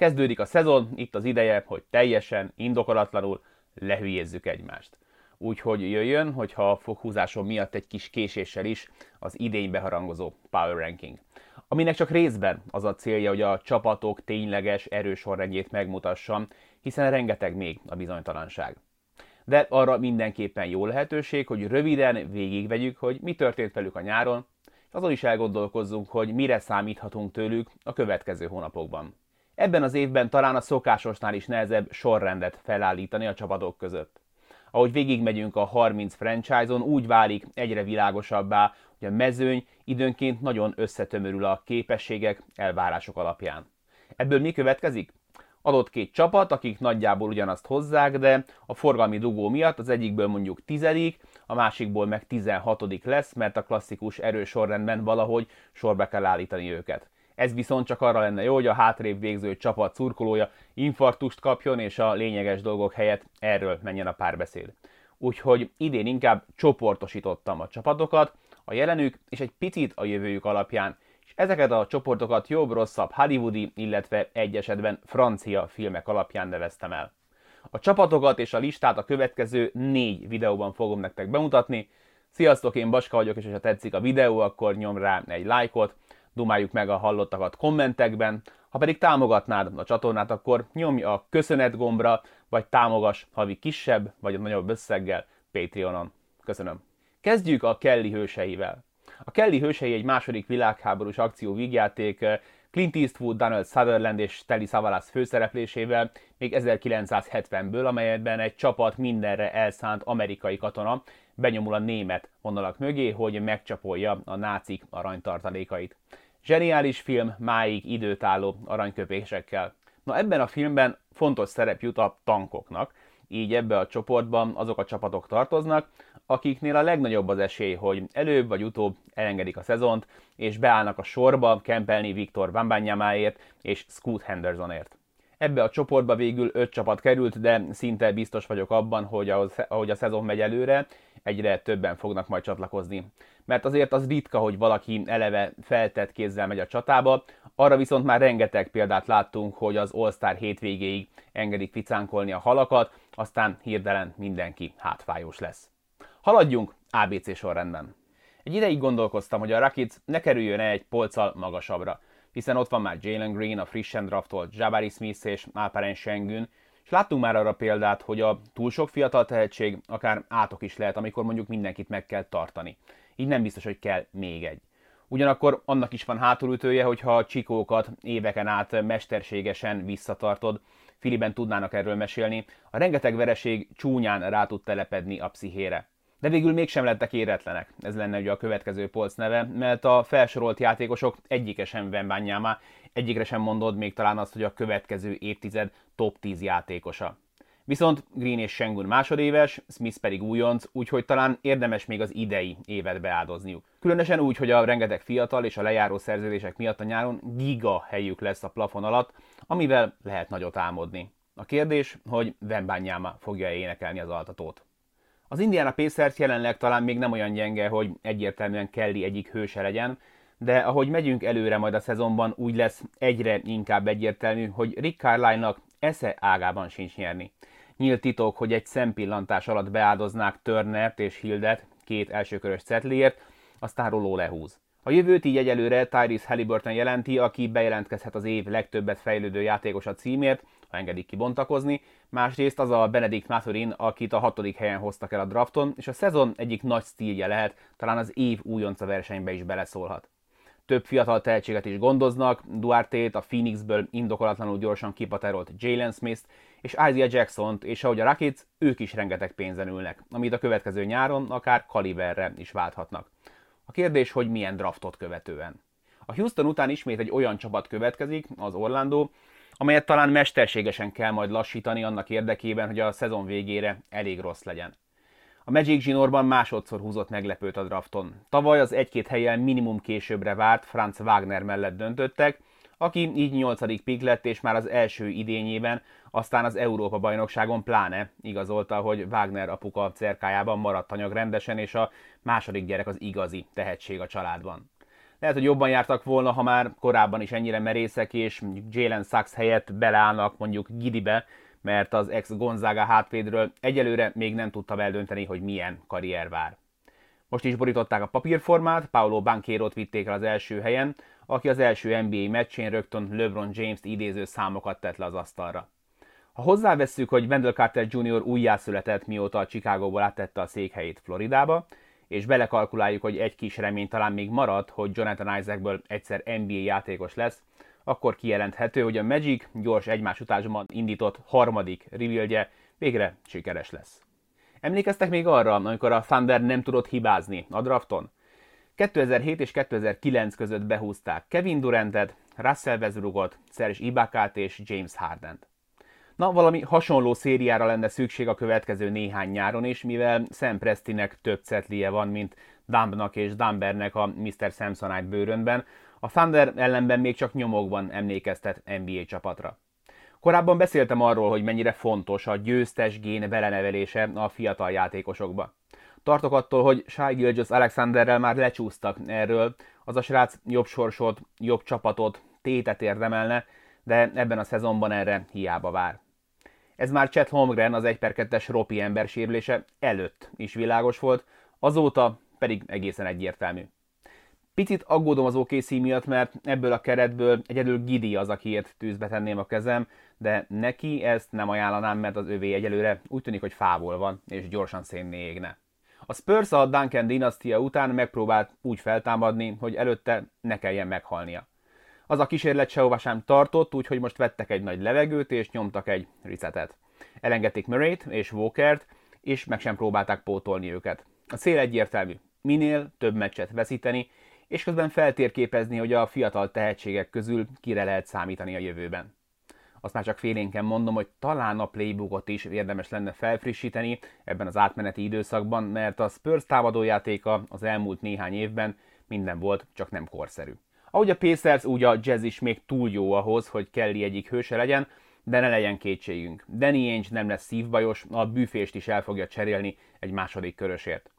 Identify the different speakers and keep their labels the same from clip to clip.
Speaker 1: Kezdődik a szezon, itt az ideje, hogy teljesen, indokolatlanul lehülyézzük egymást. Úgyhogy jöjjön, hogyha a foghúzásom miatt egy kis késéssel is az idénybe harangozó Power Ranking. Aminek csak részben az a célja, hogy a csapatok tényleges erősorrendjét megmutassam, hiszen rengeteg még a bizonytalanság. De arra mindenképpen jó lehetőség, hogy röviden végigvegyük, hogy mi történt velük a nyáron, és azon is elgondolkozzunk, hogy mire számíthatunk tőlük a következő hónapokban. Ebben az évben talán a szokásosnál is nehezebb sorrendet felállítani a csapatok között. Ahogy végigmegyünk a 30 franchise-on, úgy válik egyre világosabbá, hogy a mezőny időnként nagyon összetömörül a képességek, elvárások alapján. Ebből mi következik? Adott két csapat, akik nagyjából ugyanazt hozzák, de a forgalmi dugó miatt az egyikből mondjuk tizedik, a másikból meg tizenhatodik lesz, mert a klasszikus erősorrendben valahogy sorba kell állítani őket. Ez viszont csak arra lenne jó, hogy a hátrébb végző csapat szurkolója infarktust kapjon, és a lényeges dolgok helyett erről menjen a párbeszéd. Úgyhogy idén inkább csoportosítottam a csapatokat, a jelenük és egy picit a jövőjük alapján, és ezeket a csoportokat jobb-rosszabb hollywoodi, illetve egy esetben francia filmek alapján neveztem el. A csapatokat és a listát a következő négy videóban fogom nektek bemutatni. Sziasztok, én Baska vagyok, és ha tetszik a videó, akkor nyom rá egy lájkot, dumáljuk meg a hallottakat kommentekben, ha pedig támogatnád a csatornát, akkor nyomj a köszönet gombra, vagy támogass havi kisebb vagy nagyobb összeggel Patreonon. Köszönöm. Kezdjük a Kelly hőseivel. A Kelly hősei egy második világháborús akció vígjáték Clint Eastwood, Donald Sutherland és Telly Savalas főszereplésével még 1970-ből, amelyben egy csapat mindenre elszánt amerikai katona benyomul a német vonalak mögé, hogy megcsapolja a nácik aranytartalékait. Zseniális film, máig időtálló aranyköpésekkel. Na ebben a filmben fontos szerep jut a tankoknak, így ebbe a csoportban azok a csapatok tartoznak, akiknél a legnagyobb az esély, hogy előbb vagy utóbb elengedik a szezont, és beállnak a sorba kempelni Viktor Wembanyamaért és Scoot Hendersonért. Ebbe a csoportba végül öt csapat került, de szinte biztos vagyok abban, hogy ahogy a szezon megy előre, egyre többen fognak majd csatlakozni. Mert azért az ritka, hogy valaki eleve feltett kézzel megy a csatába, arra viszont már rengeteg példát láttunk, hogy az All-Star hétvégéig engedik ficánkolni a halakat, aztán hirdelen mindenki hátfájós lesz. Haladjunk ABC sorrendben. Egy ideig gondolkoztam, hogy a Rakic ne kerüljön -e egy polccal magasabbra, hiszen ott van már Jalen Green, a frissen draftolt Jabari Smith és Alperen Schengen, és láttunk már arra példát, hogy a túl sok fiatal tehetség akár átok is lehet, amikor mondjuk mindenkit meg kell tartani. Így nem biztos, hogy kell még egy. Ugyanakkor annak is van hátulütője, hogyha a csikókat éveken át mesterségesen visszatartod, Filiben tudnának erről mesélni, a rengeteg vereség csúnyán rá tud telepedni a pszichére. De végül mégsem lettek éretlenek, ez lenne ugye a következő polc neve, mert a felsorolt játékosok egyike sem Vembányámá, egyikre sem mondod még talán azt, hogy a következő évtized top 10 játékosa. Viszont Green és Sengun másodéves, Smith pedig újonc, úgyhogy talán érdemes még az idei évet beáldozniuk. Különösen úgy, hogy a rengeteg fiatal és a lejáró szerződések miatt a nyáron giga helyük lesz a plafon alatt, amivel lehet nagyot álmodni. A kérdés, hogy Vembányáma fogja énekelni az altatót. Az Indiana Pacers jelenleg talán még nem olyan gyenge, hogy egyértelműen Kelly egyik hőse legyen, de ahogy megyünk előre majd a szezonban, úgy lesz egyre inkább egyértelmű, hogy Rick Carlisle-nak esze ágában sincs nyerni. Nyílt titok, hogy egy szempillantás alatt beáldoznák Turnert és Hildet két elsőkörös cetliért, aztán Roló lehúz. A jövőt így egyelőre Tyrese Halliburton jelenti, aki bejelentkezhet az év legtöbbet fejlődő játékos a címért, ha engedik kibontakozni. Másrészt az a Benedict Mathurin, akit a hatodik helyen hoztak el a drafton, és a szezon egyik nagy stílje lehet, talán az év újonca versenybe is beleszólhat. Több fiatal tehetséget is gondoznak, Duarte-t, a Phoenixből indokolatlanul gyorsan kipaterolt Jalen Smith-t, és Isaiah Jackson-t, és ahogy a Rockets, ők is rengeteg pénzen ülnek, amit a következő nyáron akár kaliberre is válthatnak. A kérdés, hogy milyen draftot követően. A Houston után ismét egy olyan csapat következik, az Orlando, amelyet talán mesterségesen kell majd lassítani annak érdekében, hogy a szezon végére elég rossz legyen. A Magic zsinórban másodszor húzott meglepőt a drafton. Tavaly az egy-két helyen minimum későbbre várt Franz Wagner mellett döntöttek, aki így nyolcadik pik lett, és már az első idényében, aztán az Európa-bajnokságon pláne igazolta, hogy Wagner apuka cerkájában maradt anyag rendesen, és a második gyerek az igazi tehetség a családban. Lehet, hogy jobban jártak volna, ha már korábban is ennyire merészek, és Jalen Sachs helyett beleállnak mondjuk Gidibe, mert az ex Gonzaga hátvédről egyelőre még nem tudta eldönteni, hogy milyen karrier vár. Most is borították a papírformát, Paulo Banquero-t vitték el az első helyen, aki az első NBA meccsén rögtön LeBron James-t idéző számokat tett le az asztalra. Ha hozzávesszük, hogy Wendell Carter Jr. újjászületett, mióta a Chicagóból áttette a székhelyét Floridába, és belekalkuláljuk, hogy egy kis remény talán még marad, hogy Jonathan Isaacből egyszer NBA játékos lesz, akkor kijelenthető, hogy a Magic gyors egymás utásban indított harmadik revealje végre sikeres lesz. Emlékeztek még arra, amikor a Thunder nem tudott hibázni a drafton? 2007 és 2009 között behúzták Kevin Durantet, Russell Westbrookot, Serge Ibakát és James Hardent. Na, valami hasonló szériára lenne szükség a következő néhány nyáron is, mivel Sam Prestinek több cetlie van, mint Dumbnak és Dumbernek a Mr. Samsonite bőrönben, a Thunder ellenben még csak nyomokban emlékeztet NBA csapatra. Korábban beszéltem arról, hogy mennyire fontos a győztes gén belenevelése a fiatal játékosokba. Tartok attól, hogy Shai Gilgis Alexanderrel már lecsúsztak erről, az a srác jobb sorsot, jobb csapatot, tétet érdemelne, de ebben a szezonban erre hiába vár. Ez már Chet Holmgren az 1 per 2-es Ropi ember sérülése előtt is világos volt, azóta pedig egészen egyértelmű. Picit aggódom az OKC miatt, mert ebből a keretből egyedül Gidi az, akiért tűzbe tenném a kezem, de neki ezt nem ajánlanám, mert az övé egyelőre úgy tűnik, hogy fávol van, és gyorsan szénné égne. A Spurs a Duncan dinasztia után megpróbált úgy feltámadni, hogy előtte ne kelljen meghalnia. Az a kísérlet sehova sem tartott, úgyhogy most vettek egy nagy levegőt és nyomtak egy resetet. Elengedték Murray-t és Walkert, és meg sem próbálták pótolni őket. A cél egyértelmű. Minél több meccset veszíteni, és közben feltérképezni, hogy a fiatal tehetségek közül kire lehet számítani a jövőben. Azt már csak félénken mondom, hogy talán a playbookot is érdemes lenne felfrissíteni ebben az átmeneti időszakban, mert a Spurs támadójátéka az elmúlt néhány évben minden volt, csak nem korszerű. Ahogy a Pacers, úgy a Jazz is még túl jó ahhoz, hogy Kelly egyik hőse legyen, de ne legyen kétségünk. Danny Ainge nem lesz szívbajos, a büfést is el fogja cserélni egy második körösért.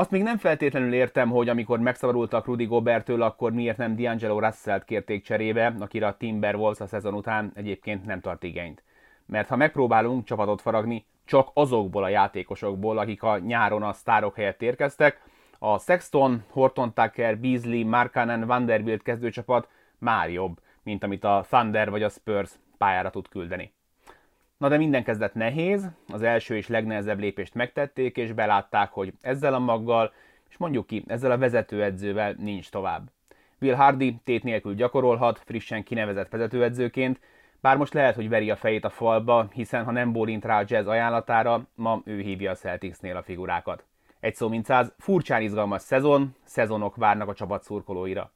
Speaker 1: Azt még nem feltétlenül értem, hogy amikor megszabadultak Rudy Gobertől, akkor miért nem D'Angelo Russell-t kérték cserébe, akire a Timberwolves a szezon után egyébként nem tart igényt. Mert ha megpróbálunk csapatot faragni, csak azokból a játékosokból, akik a nyáron a sztárok helyett érkeztek, a Sexton, Horton Tucker, Beasley, Markanen, Vanderbilt kezdőcsapat már jobb, mint amit a Thunder vagy a Spurs pályára tud küldeni. Na de minden kezdet nehéz, az első és legnehezebb lépést megtették, és belátták, hogy ezzel a maggal, és mondjuk ki, ezzel a vezetőedzővel nincs tovább. Will Hardy tét nélkül gyakorolhat, frissen kinevezett vezetőedzőként, bár most lehet, hogy veri a fejét a falba, hiszen ha nem bólint rá a jazz ajánlatára, ma ő hívja a Celticsnél a figurákat. Egy szó mint száz, furcsán izgalmas szezon, szezonok várnak a csapat szurkolóira.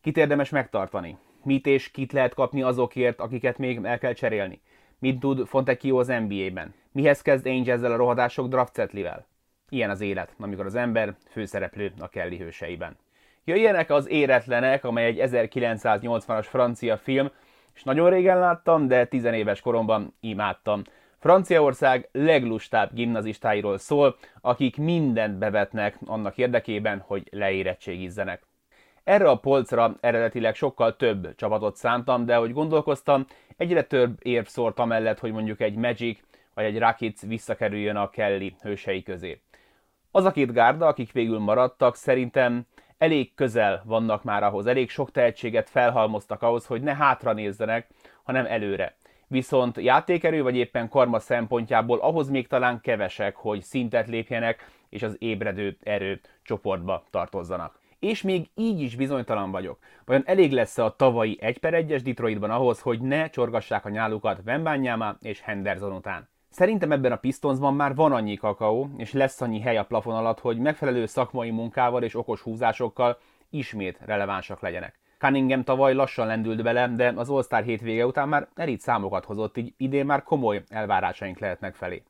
Speaker 1: Kit érdemes megtartani? Mit és kit lehet kapni azokért, akiket még el kell cserélni? Mit tud Fontecchio az NBA-ben? Mihez kezd Ainge ezzel a rohadások draftcetlivel? Ilyen az élet, amikor az ember főszereplő a Kelly hőseiben. Jöjjenek az éretlenek, amely egy 1980-as francia film, és nagyon régen láttam, de tizenéves koromban imádtam. Franciaország leglustább gimnazistáiról szól, akik mindent bevetnek annak érdekében, hogy leérettségizzenek. Erre a polcra eredetileg sokkal több csapatot szántam, de hogy gondolkoztam, egyre több érv szórt amellett, hogy mondjuk egy Magic vagy egy Rakic visszakerüljön a Kelly hősei közé. Az a két gárda, akik végül maradtak, szerintem elég közel vannak már ahhoz, elég sok tehetséget felhalmoztak ahhoz, hogy ne hátra nézzenek, hanem előre. Viszont játékerő vagy éppen karma szempontjából ahhoz még talán kevesek, hogy szintet lépjenek, és az ébredő erő csoportba tartozzanak és még így is bizonytalan vagyok. Vajon elég lesz-e a tavalyi 1 per 1-es Detroitban ahhoz, hogy ne csorgassák a nyálukat Wembanyama és Henderson után? Szerintem ebben a Pistonsban már van annyi kakaó, és lesz annyi hely a plafon alatt, hogy megfelelő szakmai munkával és okos húzásokkal ismét relevánsak legyenek. Cunningham tavaly lassan lendült bele, de az All-Star hétvége után már elit számokat hozott, így idén már komoly elvárásaink lehetnek felé.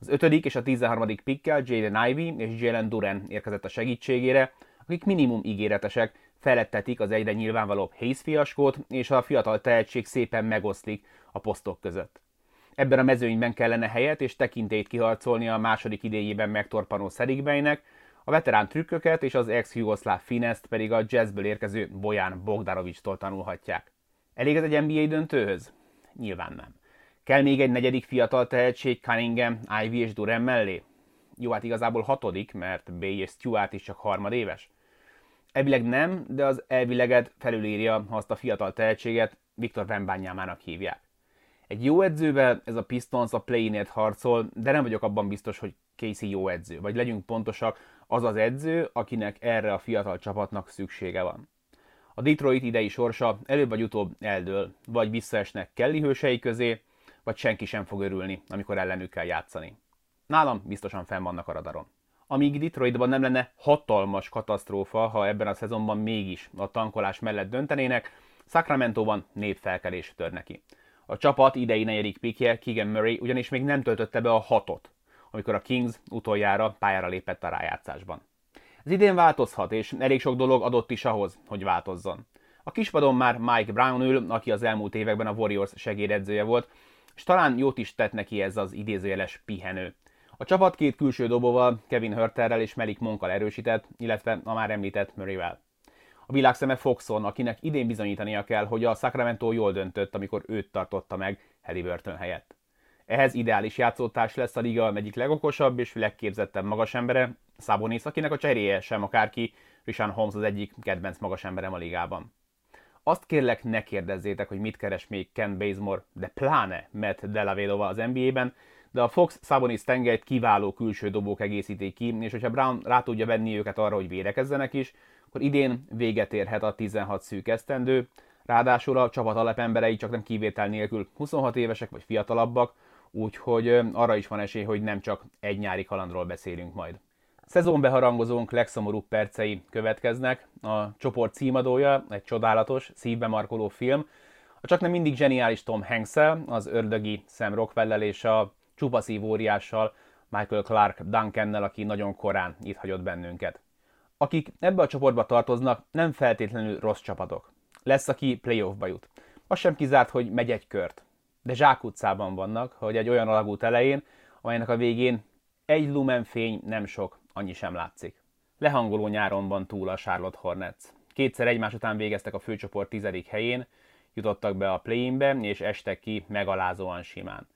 Speaker 1: Az ötödik és a 13. pikkel Jaden Ivey és Jalen Duran érkezett a segítségére, akik minimum ígéretesek, felettetik az egyre nyilvánvalóbb Hayes fiaskót, és a fiatal tehetség szépen megoszlik a posztok között. Ebben a mezőnyben kellene helyet és tekintét kiharcolni a második idejében megtorpanó Szerikbeinek, A veterán trükköket és az ex-jugoszláv fineszt pedig a jazzből érkező Bojan Bogdanovics-tól tanulhatják. Elég ez egy NBA döntőhöz? Nyilván nem. Kell még egy negyedik fiatal tehetség Cunningham, Ivy és Durham mellé? Jó, hát igazából hatodik, mert Bay és Stewart is csak harmadéves. Elvileg nem, de az elvileget felülírja, ha azt a fiatal tehetséget Viktor Vembányámának hívják. Egy jó edzővel ez a Pistons a play harcol, de nem vagyok abban biztos, hogy Casey jó edző. Vagy legyünk pontosak, az az edző, akinek erre a fiatal csapatnak szüksége van. A Detroit idei sorsa előbb vagy utóbb eldől, vagy visszaesnek Kelly hősei közé, vagy senki sem fog örülni, amikor ellenük kell játszani. Nálam biztosan fenn vannak a radaron. Amíg Detroitban nem lenne hatalmas katasztrófa, ha ebben a szezonban mégis a tankolás mellett döntenének, Sacramento-ban népfelkelés tör neki. A csapat idei negyedik pikje, Keegan Murray ugyanis még nem töltötte be a hatot, amikor a Kings utoljára pályára lépett a rájátszásban. Ez idén változhat, és elég sok dolog adott is ahhoz, hogy változzon. A kispadon már Mike Brown ül, aki az elmúlt években a Warriors segédedzője volt, és talán jót is tett neki ez az idézőjeles pihenő. A csapat két külső dobóval, Kevin Hörterrel és Melik Monkkal erősített, illetve a már említett Murrayvel. A világszeme Foxon, akinek idén bizonyítania kell, hogy a Sacramento jól döntött, amikor őt tartotta meg Halliburton helyett. Ehhez ideális játszótárs lesz a liga egyik legokosabb és legképzettebb magas embere, Szabonis, akinek a cseréje sem akárki, Rishan Holmes az egyik kedvenc magas emberem a ligában. Azt kérlek, ne kérdezzétek, hogy mit keres még Ken Bazemore, de pláne Matt Delavedova az NBA-ben, de a Fox Sabonis tengelyt kiváló külső dobók egészíték ki, és hogyha Brown rá tudja venni őket arra, hogy védekezzenek is, akkor idén véget érhet a 16 szűk esztendő, ráadásul a csapat alapemberei csak nem kivétel nélkül 26 évesek vagy fiatalabbak, úgyhogy arra is van esély, hogy nem csak egy nyári kalandról beszélünk majd. Szezonbeharangozónk legszomorúbb percei következnek. A csoport címadója egy csodálatos, szívbemarkoló film, a csak nem mindig zseniális Tom hanks az ördögi Sam rockwell és a csupaszív óriással, Michael Clark Duncannel, aki nagyon korán itt hagyott bennünket. Akik ebbe a csoportba tartoznak, nem feltétlenül rossz csapatok. Lesz, aki playoffba jut. Az sem kizárt, hogy megy egy kört. De zsákutcában vannak, hogy egy olyan alagút elején, amelynek a végén egy lumen fény nem sok, annyi sem látszik. Lehangoló nyáron van túl a Charlotte Hornets. Kétszer egymás után végeztek a főcsoport tizedik helyén, jutottak be a play-inbe, és estek ki megalázóan simán.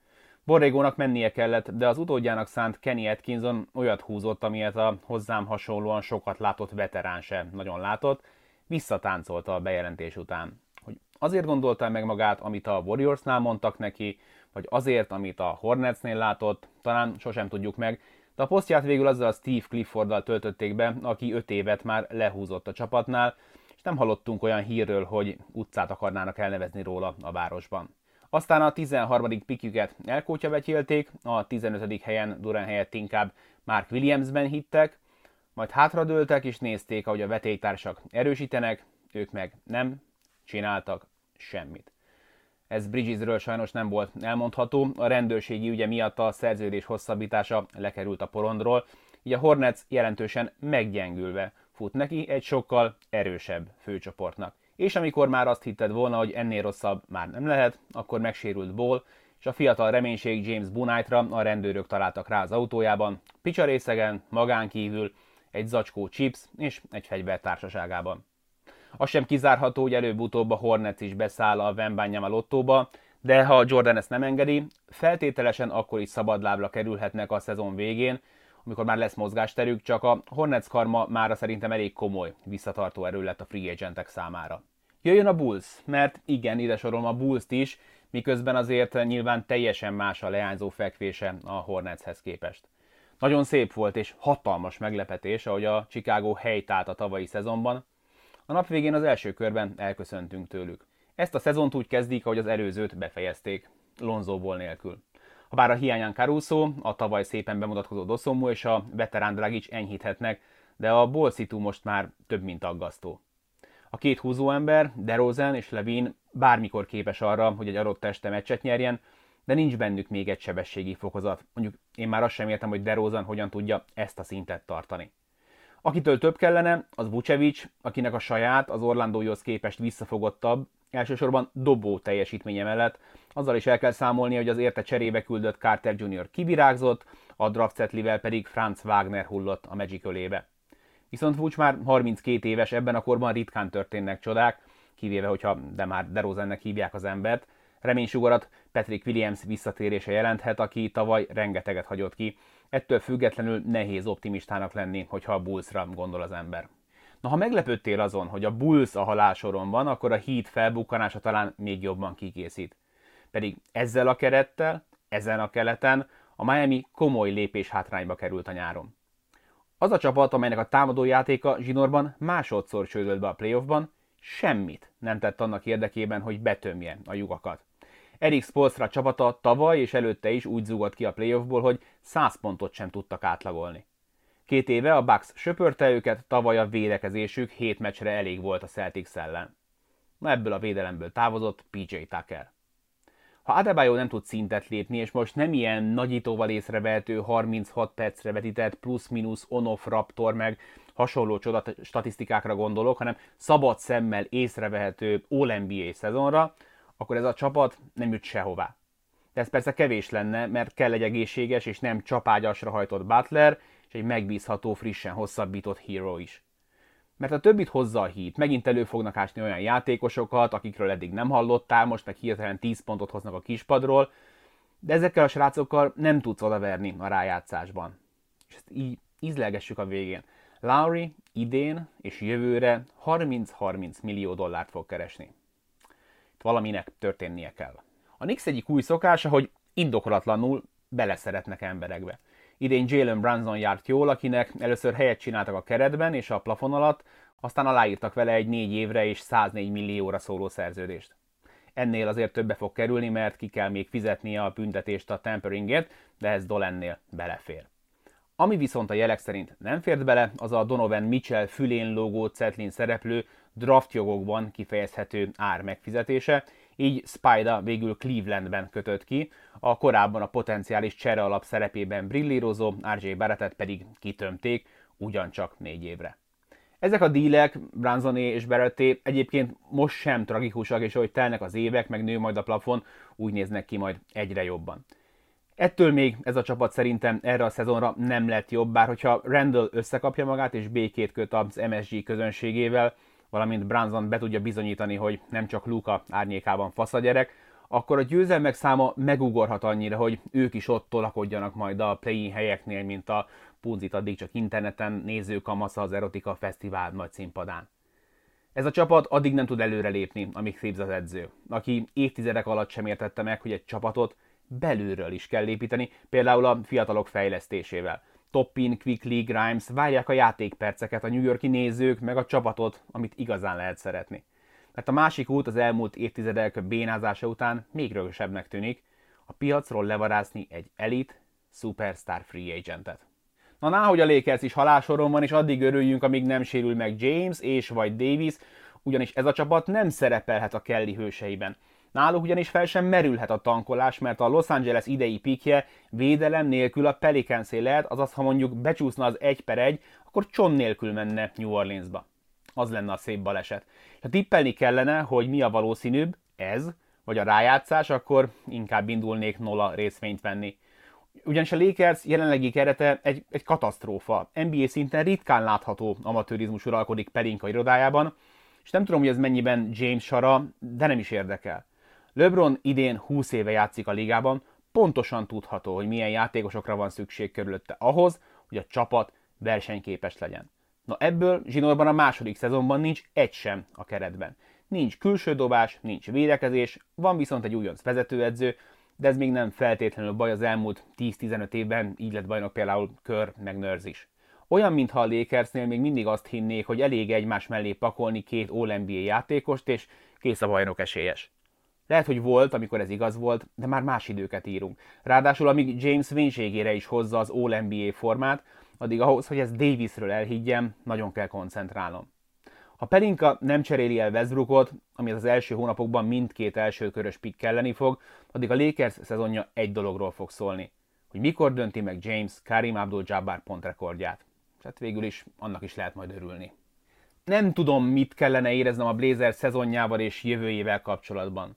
Speaker 1: Borrégónak mennie kellett, de az utódjának szánt Kenny Atkinson olyat húzott, amilyet a hozzám hasonlóan sokat látott veterán sem nagyon látott, visszatáncolta a bejelentés után. Hogy azért gondolta meg magát, amit a Warriorsnál mondtak neki, vagy azért, amit a Hornetsnél látott, talán sosem tudjuk meg, de a posztját végül azzal a Steve Clifforddal töltötték be, aki öt évet már lehúzott a csapatnál, és nem hallottunk olyan hírről, hogy utcát akarnának elnevezni róla a városban. Aztán a 13. pikjüket elkótya betyélték, a 15. helyen Duran helyett inkább Mark Williamsben hittek, majd hátradőltek és nézték, ahogy a vetélytársak erősítenek, ők meg nem csináltak semmit. Ez Bridgesről sajnos nem volt elmondható, a rendőrségi ügye miatt a szerződés hosszabbítása lekerült a porondról, így a Hornets jelentősen meggyengülve fut neki egy sokkal erősebb főcsoportnak. És amikor már azt hitted volna, hogy ennél rosszabb már nem lehet, akkor megsérült Ball, és a fiatal reménység James Bunaitra a rendőrök találtak rá az autójában, picsarészegen, magán kívül, egy zacskó chips és egy fegyver társaságában. Az sem kizárható, hogy előbb-utóbb a Hornets is beszáll a Vembányama lottóba, de ha Jordan ezt nem engedi, feltételesen akkor is szabadlábra kerülhetnek a szezon végén, amikor már lesz mozgásterük, csak a Hornets karma mára szerintem elég komoly visszatartó erő lett a free agentek számára. Jöjjön a Bulls, mert igen, ide sorolom a Bulls-t is, miközben azért nyilván teljesen más a leányzó fekvése a Hornetshez képest. Nagyon szép volt és hatalmas meglepetés, ahogy a Chicago helyt állt a tavalyi szezonban, a nap végén az első körben elköszöntünk tőlük. Ezt a szezont úgy kezdik, ahogy az előzőt befejezték, Lonzóból nélkül. Habár a hiányán Caruso, a tavaly szépen bemutatkozó Doszomú és a veterán Dragic enyhíthetnek, de a Bolszitu most már több, mint aggasztó. A két húzóember, DeRozan és Levin bármikor képes arra, hogy egy adott teste meccset nyerjen, de nincs bennük még egy sebességi fokozat. Mondjuk én már azt sem értem, hogy DeRozan hogyan tudja ezt a szintet tartani. Akitől több kellene, az Vucevic, akinek a saját, az Orlandóhoz képest visszafogottabb, elsősorban dobó teljesítménye mellett, azzal is el kell számolni, hogy az érte cserébe küldött Carter Jr. kivirágzott, a draft pedig Franz Wagner hullott a Magic ölébe. Viszont Vucs már 32 éves, ebben a korban ritkán történnek csodák, kivéve, hogyha de már DeRozannek hívják az embert. Reménysugarat Patrick Williams visszatérése jelenthet, aki tavaly rengeteget hagyott ki. Ettől függetlenül nehéz optimistának lenni, hogyha a Bullsra gondol az ember. Na, ha meglepődtél azon, hogy a Bulls a halálsoron van, akkor a Heat felbukkanása talán még jobban kikészít. Pedig ezzel a kerettel, ezen a keleten a Miami komoly lépés hátrányba került a nyáron. Az a csapat, amelynek a támadó játéka zsinórban másodszor csődölt be a playoffban, semmit nem tett annak érdekében, hogy betömje a lyukakat. Erik Spolstra csapata tavaly és előtte is úgy zúgott ki a playoffból, hogy 100 pontot sem tudtak átlagolni. Két éve a Bucks söpörte őket, tavaly a védekezésük 7 meccsre elég volt a Celtics ellen. Na ebből a védelemből távozott PJ Tucker. Ha Adebayo nem tud szintet lépni, és most nem ilyen nagyítóval észrevehető 36 percre vetített plusz-minusz on-off raptor meg hasonló csoda statisztikákra gondolok, hanem szabad szemmel észrevehető All-NBA szezonra, akkor ez a csapat nem jut sehová. De ez persze kevés lenne, mert kell egy egészséges és nem csapágyasra hajtott Butler, és egy megbízható, frissen hosszabbított Hero is. Mert a többit hozza a hit, megint elő fognak ásni olyan játékosokat, akikről eddig nem hallottál, most meg hirtelen 10 pontot hoznak a kispadról, de ezekkel a srácokkal nem tudsz odaverni a rájátszásban. És ezt így ízlelgessük a végén. Lowry idén és jövőre 30-30 millió dollárt fog keresni. Valaminek történnie kell. A Knicks egyik új szokása, hogy indokolatlanul beleszeretnek emberekbe. Idén Jalen Brunson járt jól, akinek először helyet csináltak a keretben és a plafon alatt, aztán aláírtak vele egy négy évre és 104 millióra szóló szerződést. Ennél azért többe fog kerülni, mert ki kell még fizetnie a büntetést a temperingért, de ez Dolennél belefér. Ami viszont a jelek szerint nem fért bele, az a Donovan Mitchell fülén lógó Cetlin szereplő draftjogokban kifejezhető ár megfizetése, így Spida végül Clevelandben kötött ki, a korábban a potenciális csere alap szerepében brillírozó RJ Barrettet pedig kitömték, ugyancsak négy évre. Ezek a dílek, Bransoné és Barretté egyébként most sem tragikusak, és ahogy telnek az évek, meg nő majd a plafon, úgy néznek ki majd egyre jobban. Ettől még ez a csapat szerintem erre a szezonra nem lett jobb, bár hogyha Randall összekapja magát és békét köt az MSG közönségével, valamint Branson be tudja bizonyítani, hogy nem csak Luka árnyékában fasz a gyerek, akkor a győzelmek száma megugorhat annyira, hogy ők is ott tolakodjanak majd a play helyeknél, mint a punzit addig csak interneten néző kamasza az Erotika Fesztivál nagy színpadán. Ez a csapat addig nem tud előrelépni, amíg Thibs az edző, aki évtizedek alatt sem értette meg, hogy egy csapatot belülről is kell építeni, például a fiatalok fejlesztésével. Toppin, Quickly, Grimes várják a játékperceket a New Yorki nézők, meg a csapatot, amit igazán lehet szeretni. Mert a másik út az elmúlt évtizedek bénázása után még rögösebbnek tűnik, a piacról levarászni egy elit, superstar free agentet. Na, ná, hogy a Lakers is halásoron van, és addig örüljünk, amíg nem sérül meg James és vagy Davis, ugyanis ez a csapat nem szerepelhet a Kelly hőseiben. Náluk ugyanis fel sem merülhet a tankolás, mert a Los Angeles idei pikje védelem nélkül a Pelicanszé lehet, azaz ha mondjuk becsúszna az egy per egy, akkor cson nélkül menne New Orleansba. Az lenne a szép baleset. Ha tippelni kellene, hogy mi a valószínűbb, ez, vagy a rájátszás, akkor inkább indulnék nola részvényt venni. Ugyanis a Lakers jelenlegi kerete egy, egy katasztrófa. NBA szinten ritkán látható amatőrizmus uralkodik Pelinka irodájában, és nem tudom, hogy ez mennyiben James Sara, de nem is érdekel. LeBron idén 20 éve játszik a ligában, pontosan tudható, hogy milyen játékosokra van szükség körülötte ahhoz, hogy a csapat versenyképes legyen. Na ebből zsinórban a második szezonban nincs egy sem a keretben. Nincs külső dobás, nincs védekezés, van viszont egy újonc vezetőedző, de ez még nem feltétlenül baj az elmúlt 10-15 évben, így lett bajnok például Kör meg is. Olyan, mintha a Lakersnél még mindig azt hinnék, hogy elég egymás mellé pakolni két All-NBA játékost, és kész a bajnok esélyes. Lehet, hogy volt, amikor ez igaz volt, de már más időket írunk. Ráadásul, amíg James vénségére is hozza az All-NBA formát, addig ahhoz, hogy ezt Davisről elhiggyem, nagyon kell koncentrálnom. Ha Pelinka nem cseréli el Westbrookot, ami az első hónapokban mindkét első körös pick kelleni fog, addig a Lakers szezonja egy dologról fog szólni. Hogy mikor dönti meg James Karim Abdul-Jabbar pontrekordját. Tehát végül is annak is lehet majd örülni. Nem tudom, mit kellene éreznem a Blazer szezonjával és jövőjével kapcsolatban.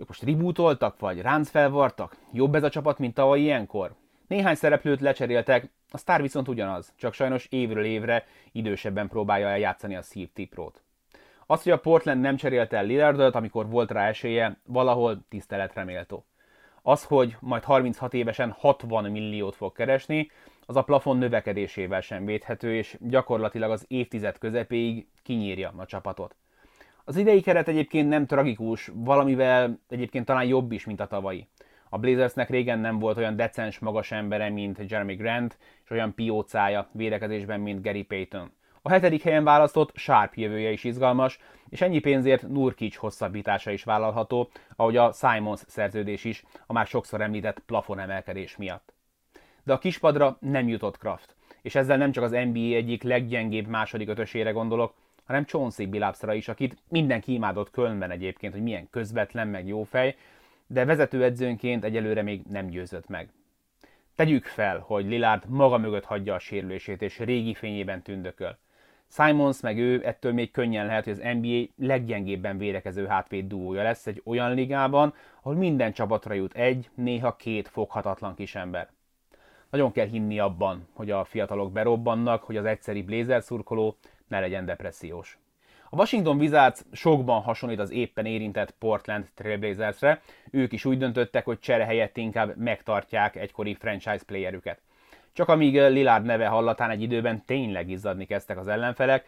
Speaker 1: Ők most rebootoltak, vagy ránc felvartak? Jobb ez a csapat, mint tavaly ilyenkor? Néhány szereplőt lecseréltek, A sztár viszont ugyanaz, csak sajnos évről évre idősebben próbálja eljátszani a Steve T-Pro-t. Az, hogy a Portland nem cserélte el Lillardot, amikor volt rá esélye, valahol tiszteletre méltó. Az, hogy majd 36 évesen 60 milliót fog keresni, az a plafon növekedésével sem védhető, és gyakorlatilag az évtized közepéig kinyírja a csapatot. Az idei keret egyébként nem tragikus, valamivel egyébként talán jobb is, mint a tavalyi. A Blazersnek régen nem volt olyan decens magas embere, mint Jeremy Grant, és olyan piócája védekezésben, mint Gary Payton. A hetedik helyen választott Sharp jövője is izgalmas, és ennyi pénzért Nurkic hosszabbítása is vállalható, ahogy a Simons szerződés is, a már sokszor említett plafon emelkedés miatt. De a kispadra nem jutott Kraft, és ezzel nem csak az NBA egyik leggyengébb második ötösére gondolok, hanem Chauncey Billupsra is, akit mindenki imádott Kölnben egyébként, hogy milyen közvetlen, meg jó fej, de vezetőedzőnként egyelőre még nem győzött meg. Tegyük fel, hogy Lillard maga mögött hagyja a sérülését, és régi fényében tündököl. Simons meg ő ettől még könnyen lehet, hogy az NBA leggyengébben védekező hátvéd duója lesz egy olyan ligában, ahol minden csapatra jut egy, néha két foghatatlan kisember. Nagyon kell hinni abban, hogy a fiatalok berobbannak, hogy az egyszeri Blazer szurkoló ne legyen depressziós. A Washington Wizards sokban hasonlít az éppen érintett Portland Trailblazersre, ők is úgy döntöttek, hogy csere helyett inkább megtartják egykori franchise playerüket. Csak amíg Lillard neve hallatán egy időben tényleg izzadni kezdtek az ellenfelek,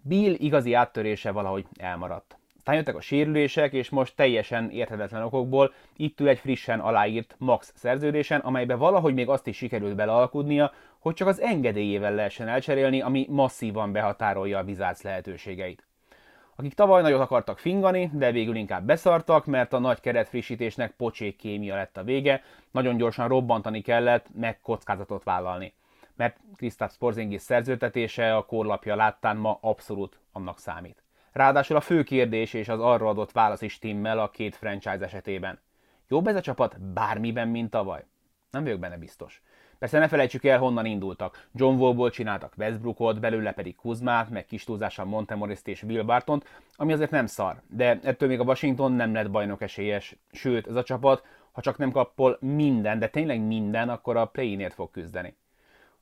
Speaker 1: Bill igazi áttörése valahogy elmaradt. Aztán jöttek a sérülések, és most teljesen érthetetlen okokból itt ül egy frissen aláírt max szerződésen, amelybe valahogy még azt is sikerült belealkudnia, hogy csak az engedélyével lehessen elcserélni, ami masszívan behatárolja a Wizards lehetőségeit akik tavaly nagyot akartak fingani, de végül inkább beszartak, mert a nagy keretfrissítésnek pocsék kémia lett a vége, nagyon gyorsan robbantani kellett, meg kockázatot vállalni. Mert Kristaps Porzingis szerződtetése a korlapja láttán ma abszolút annak számít. Ráadásul a fő kérdés és az arra adott válasz is timmel a két franchise esetében. Jobb ez a csapat bármiben, mint tavaly? Nem vagyok benne biztos. Persze ne felejtsük el, honnan indultak. John Wallból csináltak Westbrookot, belőle pedig Kuzmát, meg kis túlzással Montemoriszt és Will Bartont, ami azért nem szar. De ettől még a Washington nem lett bajnok esélyes. Sőt, ez a csapat, ha csak nem kappol minden, de tényleg minden, akkor a play fog küzdeni.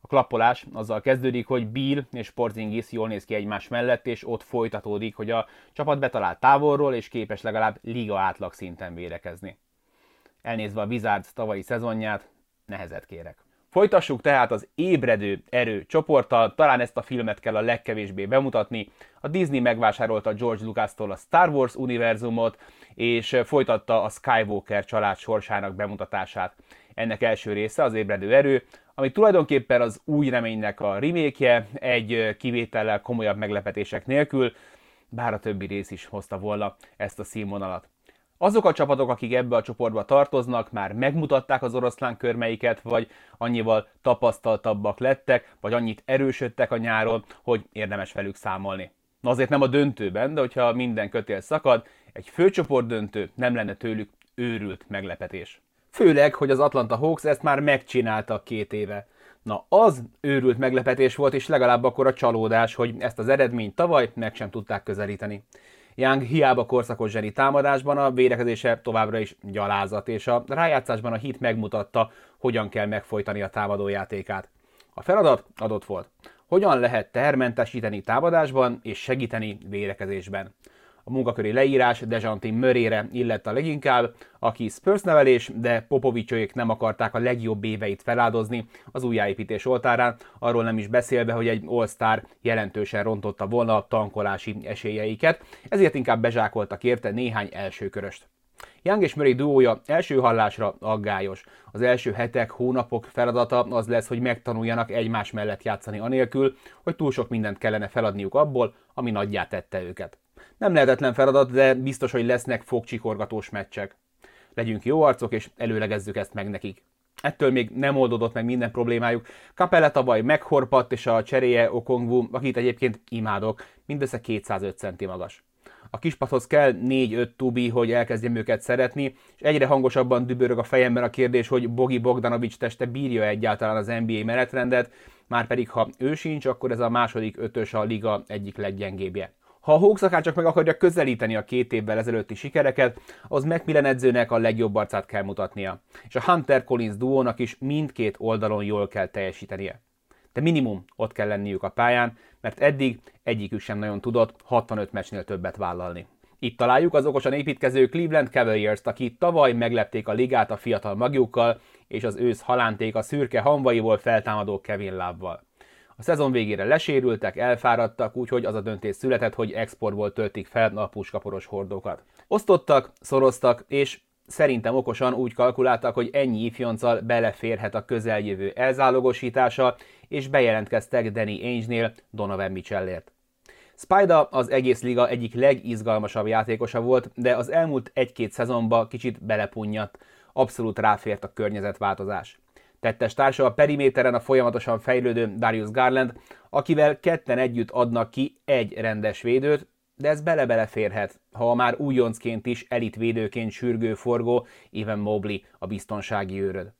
Speaker 1: A klappolás azzal kezdődik, hogy Bill és Porzingis jól néz ki egymás mellett, és ott folytatódik, hogy a csapat betalált távolról, és képes legalább liga átlag szinten védekezni. Elnézve a Wizards tavalyi szezonját, nehezet kérek. Folytassuk tehát az ébredő erő csoporttal, talán ezt a filmet kell a legkevésbé bemutatni. A Disney megvásárolta George Lucas-tól a Star Wars univerzumot, és folytatta a Skywalker család sorsának bemutatását. Ennek első része az ébredő erő, ami tulajdonképpen az új reménynek a remake egy kivétellel komolyabb meglepetések nélkül, bár a többi rész is hozta volna ezt a színvonalat. Azok a csapatok, akik ebbe a csoportba tartoznak, már megmutatták az oroszlán körmeiket, vagy annyival tapasztaltabbak lettek, vagy annyit erősödtek a nyáron, hogy érdemes velük számolni. Na azért nem a döntőben, de hogyha minden kötél szakad, egy főcsoport döntő nem lenne tőlük őrült meglepetés. Főleg, hogy az Atlanta Hawks ezt már megcsinálta két éve. Na, az őrült meglepetés volt, és legalább akkor a csalódás, hogy ezt az eredményt tavaly meg sem tudták közelíteni. Young hiába korszakos zseni támadásban, a védekezése továbbra is gyalázat, és a rájátszásban a hit megmutatta, hogyan kell megfojtani a támadójátékát. A feladat adott volt. Hogyan lehet termentesíteni támadásban és segíteni védekezésben. A munkaköri leírás Dejantin Mörére illett a leginkább, aki Spurs nevelés, de Popovicsoék nem akarták a legjobb éveit feláldozni az újjáépítés oltárán, arról nem is beszélve, hogy egy All-Star jelentősen rontotta volna a tankolási esélyeiket, ezért inkább bezsákoltak érte néhány elsőköröst. Young és Murray duója első hallásra aggályos. Az első hetek, hónapok feladata az lesz, hogy megtanuljanak egymás mellett játszani anélkül, hogy túl sok mindent kellene feladniuk abból, ami nagyját tette őket. Nem lehetetlen feladat, de biztos, hogy lesznek fogcsikorgatós meccsek. Legyünk jó arcok, és előlegezzük ezt meg nekik. Ettől még nem oldódott meg minden problémájuk. Capella tavaly meghorpadt, és a cseréje Okongwu, akit egyébként imádok, mindössze 205 centi magas. A kispathoz kell 4-5 tubi, hogy elkezdjem őket szeretni, és egyre hangosabban dübörög a fejemben a kérdés, hogy Bogi Bogdanovics teste bírja egyáltalán az NBA menetrendet, már pedig ha ő sincs, akkor ez a második ötös a liga egyik leggyengébbje. Ha a Hawks akár csak meg akarja közelíteni a két évvel ezelőtti sikereket, az Macmillan edzőnek a legjobb arcát kell mutatnia. És a Hunter Collins duónak is mindkét oldalon jól kell teljesítenie. de minimum ott kell lenniük a pályán, mert eddig egyikük sem nagyon tudott 65 meccsnél többet vállalni. Itt találjuk az okosan építkező Cleveland Cavaliers-t, akik tavaly meglepték a ligát a fiatal magjukkal, és az ősz halánték a szürke hanvaiból feltámadó Kevin lábbal. A szezon végére lesérültek, elfáradtak, úgyhogy az a döntés született, hogy exportból töltik fel a puskaporos hordókat. Osztottak, szoroztak, és szerintem okosan úgy kalkuláltak, hogy ennyi ifjonccal beleférhet a közeljövő elzálogosítása, és bejelentkeztek Danny Ainge-nél Donovan Mitchellért. Spida az egész liga egyik legizgalmasabb játékosa volt, de az elmúlt egy-két szezonban kicsit belepunnyadt, abszolút ráfért a környezetváltozás. Tettes társa a periméteren a folyamatosan fejlődő Darius Garland, akivel ketten együtt adnak ki egy rendes védőt, de ez bele-bele férhet, ha a már újoncként is elitvédőként sürgő forgó Evan Mobley a biztonsági őröd.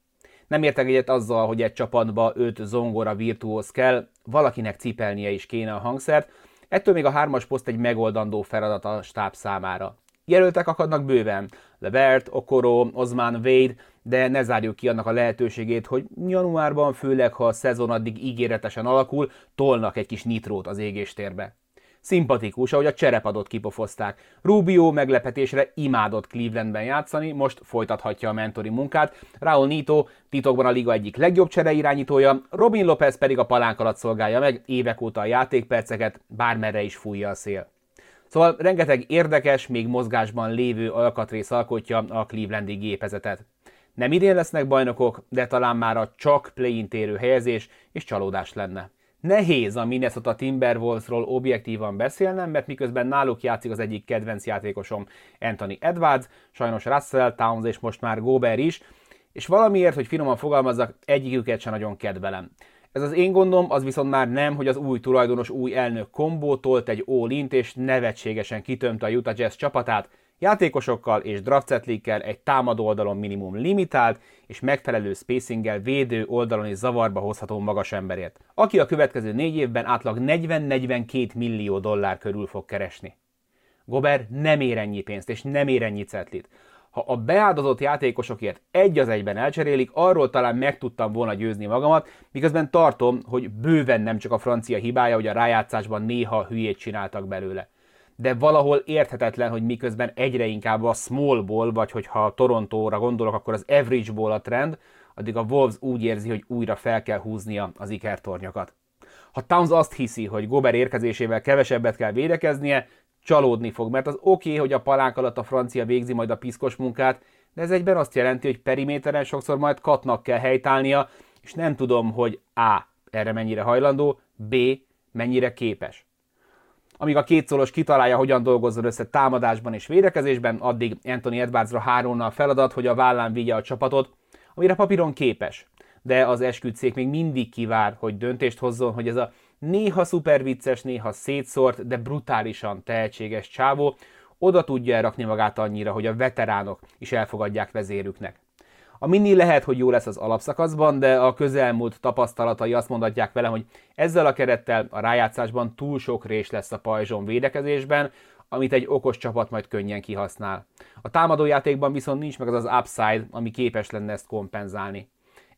Speaker 1: Nem értek egyet azzal, hogy egy csapatba öt zongora virtuóz kell, valakinek cipelnie is kéne a hangszert, ettől még a hármas poszt egy megoldandó feladat a stáb számára. Jelöltek akadnak bőven, Levert, Okoro, Osman, Wade, de ne zárjuk ki annak a lehetőségét, hogy januárban, főleg ha a szezon addig ígéretesen alakul, tolnak egy kis nitrót az égéstérbe. Szimpatikus, ahogy a cserepadot kipofozták. Rubio meglepetésre imádott Clevelandben játszani, most folytathatja a mentori munkát. Raúl Nito titokban a liga egyik legjobb csereirányítója, Robin Lopez pedig a palánk alatt szolgálja meg évek óta a játékperceket, bármerre is fújja a szél. Szóval rengeteg érdekes, még mozgásban lévő alkatrész alkotja a Clevelandi gépezetet. Nem idén lesznek bajnokok, de talán már a csak play-in térő helyezés és csalódás lenne. Nehéz a Minnesota Timberwolvesról objektívan beszélnem, mert miközben náluk játszik az egyik kedvenc játékosom Anthony Edwards, sajnos Russell, Towns és most már Gobert is, és valamiért, hogy finoman fogalmazzak, egyiküket sem nagyon kedvelem. Ez az én gondom, az viszont már nem, hogy az új tulajdonos új elnök kombó egy all és nevetségesen kitömte a Utah Jazz csapatát, Játékosokkal és draftsetlikkel egy támadó oldalon minimum limitált, és megfelelő spacinggel védő oldalon is zavarba hozható magas emberért, aki a következő négy évben átlag 40-42 millió dollár körül fog keresni. Gober nem ér ennyi pénzt, és nem ér ennyi cetlit. Ha a beáldozott játékosokért egy az egyben elcserélik, arról talán meg tudtam volna győzni magamat, miközben tartom, hogy bőven nem csak a francia hibája, hogy a rájátszásban néha hülyét csináltak belőle de valahol érthetetlen, hogy miközben egyre inkább a small ball, vagy hogyha Torontóra gondolok, akkor az average ball a trend, addig a Wolves úgy érzi, hogy újra fel kell húznia az ikertornyokat. Ha Towns azt hiszi, hogy Gober érkezésével kevesebbet kell védekeznie, csalódni fog, mert az oké, okay, hogy a palánk alatt a francia végzi majd a piszkos munkát, de ez egyben azt jelenti, hogy periméteren sokszor majd katnak kell helytálnia, és nem tudom, hogy A. erre mennyire hajlandó, B. mennyire képes. Amíg a kétszolos kitalálja, hogyan dolgozzon össze támadásban és védekezésben, addig Anthony Edwardsra a feladat, hogy a vállán vigye a csapatot, amire papíron képes. De az esküdszék még mindig kivár, hogy döntést hozzon, hogy ez a néha szupervicces, néha szétszórt, de brutálisan tehetséges csávó oda tudja elrakni magát annyira, hogy a veteránok is elfogadják vezérüknek. A mini lehet, hogy jó lesz az alapszakaszban, de a közelmúlt tapasztalatai azt mondatják velem, hogy ezzel a kerettel a rájátszásban túl sok rés lesz a pajzson védekezésben, amit egy okos csapat majd könnyen kihasznál. A támadójátékban viszont nincs meg az az upside, ami képes lenne ezt kompenzálni.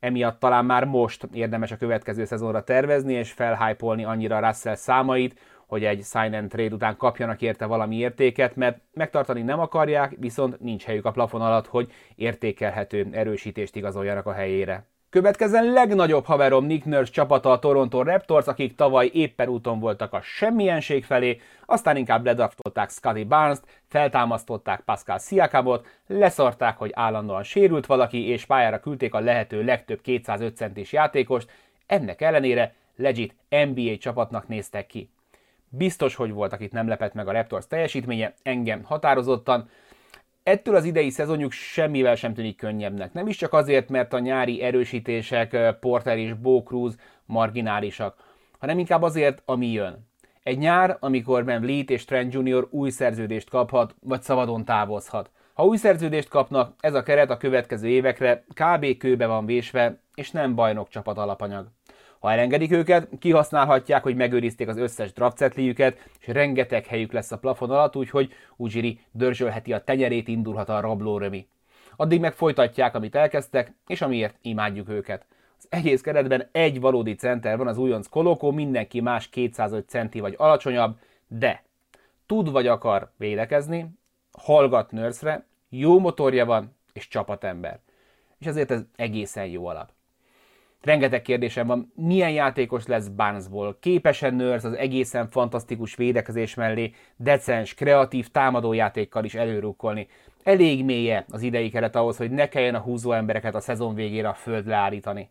Speaker 1: Emiatt talán már most érdemes a következő szezonra tervezni és felhájpolni annyira Russell számait, hogy egy sign and trade után kapjanak érte valami értéket, mert megtartani nem akarják, viszont nincs helyük a plafon alatt, hogy értékelhető erősítést igazoljanak a helyére. Következzen legnagyobb haverom Nick Nurse csapata a Toronto Raptors, akik tavaly éppen úton voltak a semmienség felé, aztán inkább ledraftolták Scotty Barnes-t, feltámasztották Pascal Siakamot, leszarták, hogy állandóan sérült valaki, és pályára küldték a lehető legtöbb 205 centis játékost, ennek ellenére legit NBA csapatnak néztek ki. Biztos, hogy voltak itt nem lepett meg a Raptors teljesítménye, engem határozottan. Ettől az idei szezonjuk semmivel sem tűnik könnyebbnek. Nem is csak azért, mert a nyári erősítések, Porter és Bo Cruz marginálisak, hanem inkább azért, ami jön. Egy nyár, amikor Ben Vliet és Trent Jr. új szerződést kaphat, vagy szabadon távozhat. Ha új szerződést kapnak, ez a keret a következő évekre kb. kőbe van vésve, és nem bajnok csapat alapanyag. Ha elengedik őket, kihasználhatják, hogy megőrizték az összes draftsetlijüket, és rengeteg helyük lesz a plafon alatt, úgyhogy Ujiri dörzsölheti a tenyerét, indulhat a rabló römi. Addig meg folytatják, amit elkezdtek, és amiért imádjuk őket. Az egész keretben egy valódi center van, az újonc Kolokó, mindenki más 205 centi vagy alacsonyabb, de tud vagy akar védekezni, hallgat nurse jó motorja van, és csapatember. És ezért ez egészen jó alap. Rengeteg kérdésem van, milyen játékos lesz Barnesból, képes-e Nurse az egészen fantasztikus védekezés mellé decens, kreatív támadójátékkal is előrukkolni. Elég mélye az idei keret ahhoz, hogy ne kelljen a húzó embereket a szezon végére a földre állítani.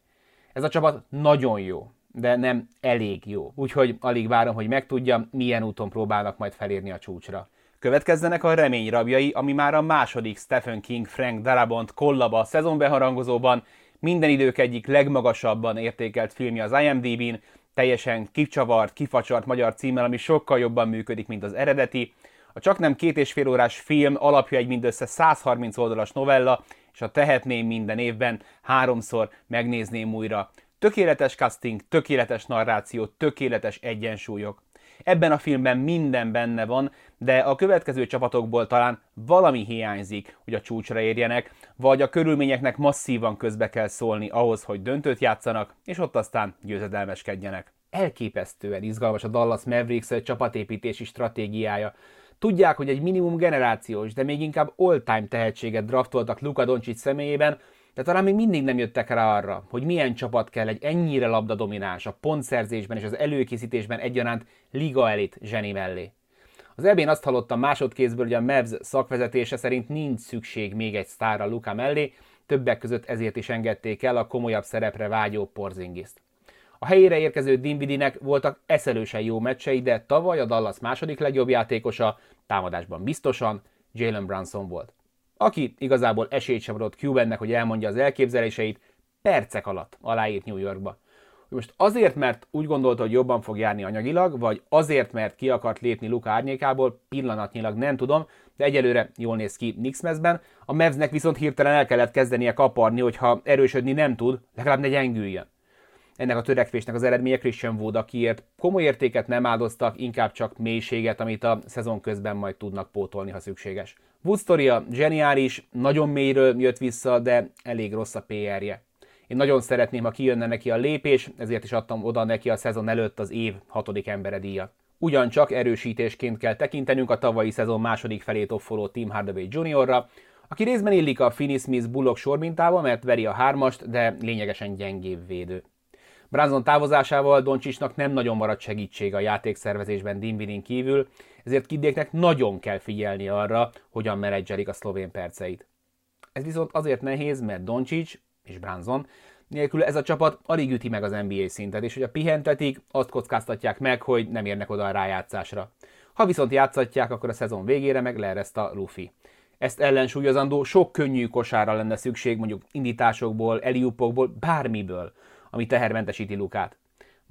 Speaker 1: Ez a csapat nagyon jó, de nem elég jó. Úgyhogy alig várom, hogy megtudjam, milyen úton próbálnak majd felérni a csúcsra. Következzenek a remény rabjai, ami már a második Stephen King Frank Darabont kollaba szezonbeharangozóban, minden idők egyik legmagasabban értékelt filmje az IMDb-n, teljesen kicsavart, kifacsart magyar címmel, ami sokkal jobban működik, mint az eredeti. A csak nem két és fél órás film alapja egy mindössze 130 oldalas novella, és a tehetném minden évben háromszor megnézném újra. Tökéletes casting, tökéletes narráció, tökéletes egyensúlyok. Ebben a filmben minden benne van, de a következő csapatokból talán valami hiányzik, hogy a csúcsra érjenek, vagy a körülményeknek masszívan közbe kell szólni ahhoz, hogy döntőt játszanak, és ott aztán győzedelmeskedjenek. Elképesztően izgalmas a Dallas Mavericks csapatépítési stratégiája. Tudják, hogy egy minimum generációs, de még inkább all-time tehetséget draftoltak Luka Doncic személyében, de talán még mindig nem jöttek rá arra, hogy milyen csapat kell egy ennyire labdadomináns a pontszerzésben és az előkészítésben egyaránt liga elit zseni mellé. Az ebén azt hallottam másodkézből, hogy a Mavs szakvezetése szerint nincs szükség még egy sztárra Luka mellé, többek között ezért is engedték el a komolyabb szerepre vágyó Porzingiszt. A helyére érkező Dinvidinek voltak eszelősen jó meccsei, de tavaly a Dallas második legjobb játékosa, támadásban biztosan Jalen Brunson volt aki igazából esélyt sem adott Cubannek, hogy elmondja az elképzeléseit, percek alatt aláírt New Yorkba. Most azért, mert úgy gondolta, hogy jobban fog járni anyagilag, vagy azért, mert ki akart lépni Luka árnyékából, pillanatnyilag nem tudom, de egyelőre jól néz ki Knicks mezben. A Mavsnek viszont hirtelen el kellett kezdenie kaparni, hogyha erősödni nem tud, legalább ne gyengüljön. Ennek a törekvésnek az eredménye Christian Wood, akiért komoly értéket nem áldoztak, inkább csak mélységet, amit a szezon közben majd tudnak pótolni, ha szükséges. Wood sztoria zseniális, nagyon mélyről jött vissza, de elég rossz a PR-je. Én nagyon szeretném, ha kijönne neki a lépés, ezért is adtam oda neki a szezon előtt az év hatodik embere díjat. Ugyancsak erősítésként kell tekintenünk a tavalyi szezon második felét offoló Team Hardaway Juniorra, aki részben illik a Finney Smith Bullock sormintába, mert veri a hármast, de lényegesen gyengébb védő. Branson távozásával Doncsisnak nem nagyon maradt segítség a játékszervezésben Dinvidin kívül, ezért Kiddéknek nagyon kell figyelni arra, hogyan menedzselik a szlovén perceit. Ez viszont azért nehéz, mert Doncsics és Branson nélkül ez a csapat alig üti meg az NBA szintet, és hogy a pihentetik, azt kockáztatják meg, hogy nem érnek oda a rájátszásra. Ha viszont játszatják, akkor a szezon végére meg leereszt a Luffy. Ezt ellensúlyozandó sok könnyű kosára lenne szükség, mondjuk indításokból, eliupokból, bármiből, ami tehermentesíti Lukát.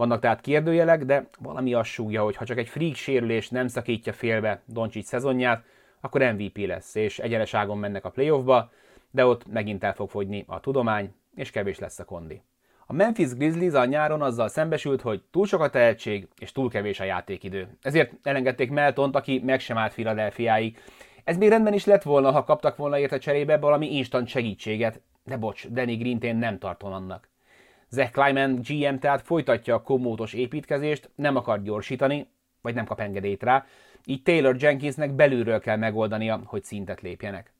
Speaker 1: Vannak tehát kérdőjelek, de valami azt súgja, hogy ha csak egy freak sérülés nem szakítja félbe Doncsics szezonját, akkor MVP lesz, és egyeneságon mennek a playoffba, de ott megint el fog fogyni a tudomány, és kevés lesz a kondi. A Memphis Grizzlies a nyáron azzal szembesült, hogy túl sok a tehetség, és túl kevés a játékidő. Ezért elengedték Meltont, aki meg sem állt Philadelphiáig. Ez még rendben is lett volna, ha kaptak volna érte cserébe valami instant segítséget, de bocs, Danny Green-t nem tartom annak. Zach Kleiman GM tehát folytatja a komótos építkezést, nem akar gyorsítani, vagy nem kap engedélyt rá, így Taylor Jenkinsnek belülről kell megoldania, hogy szintet lépjenek.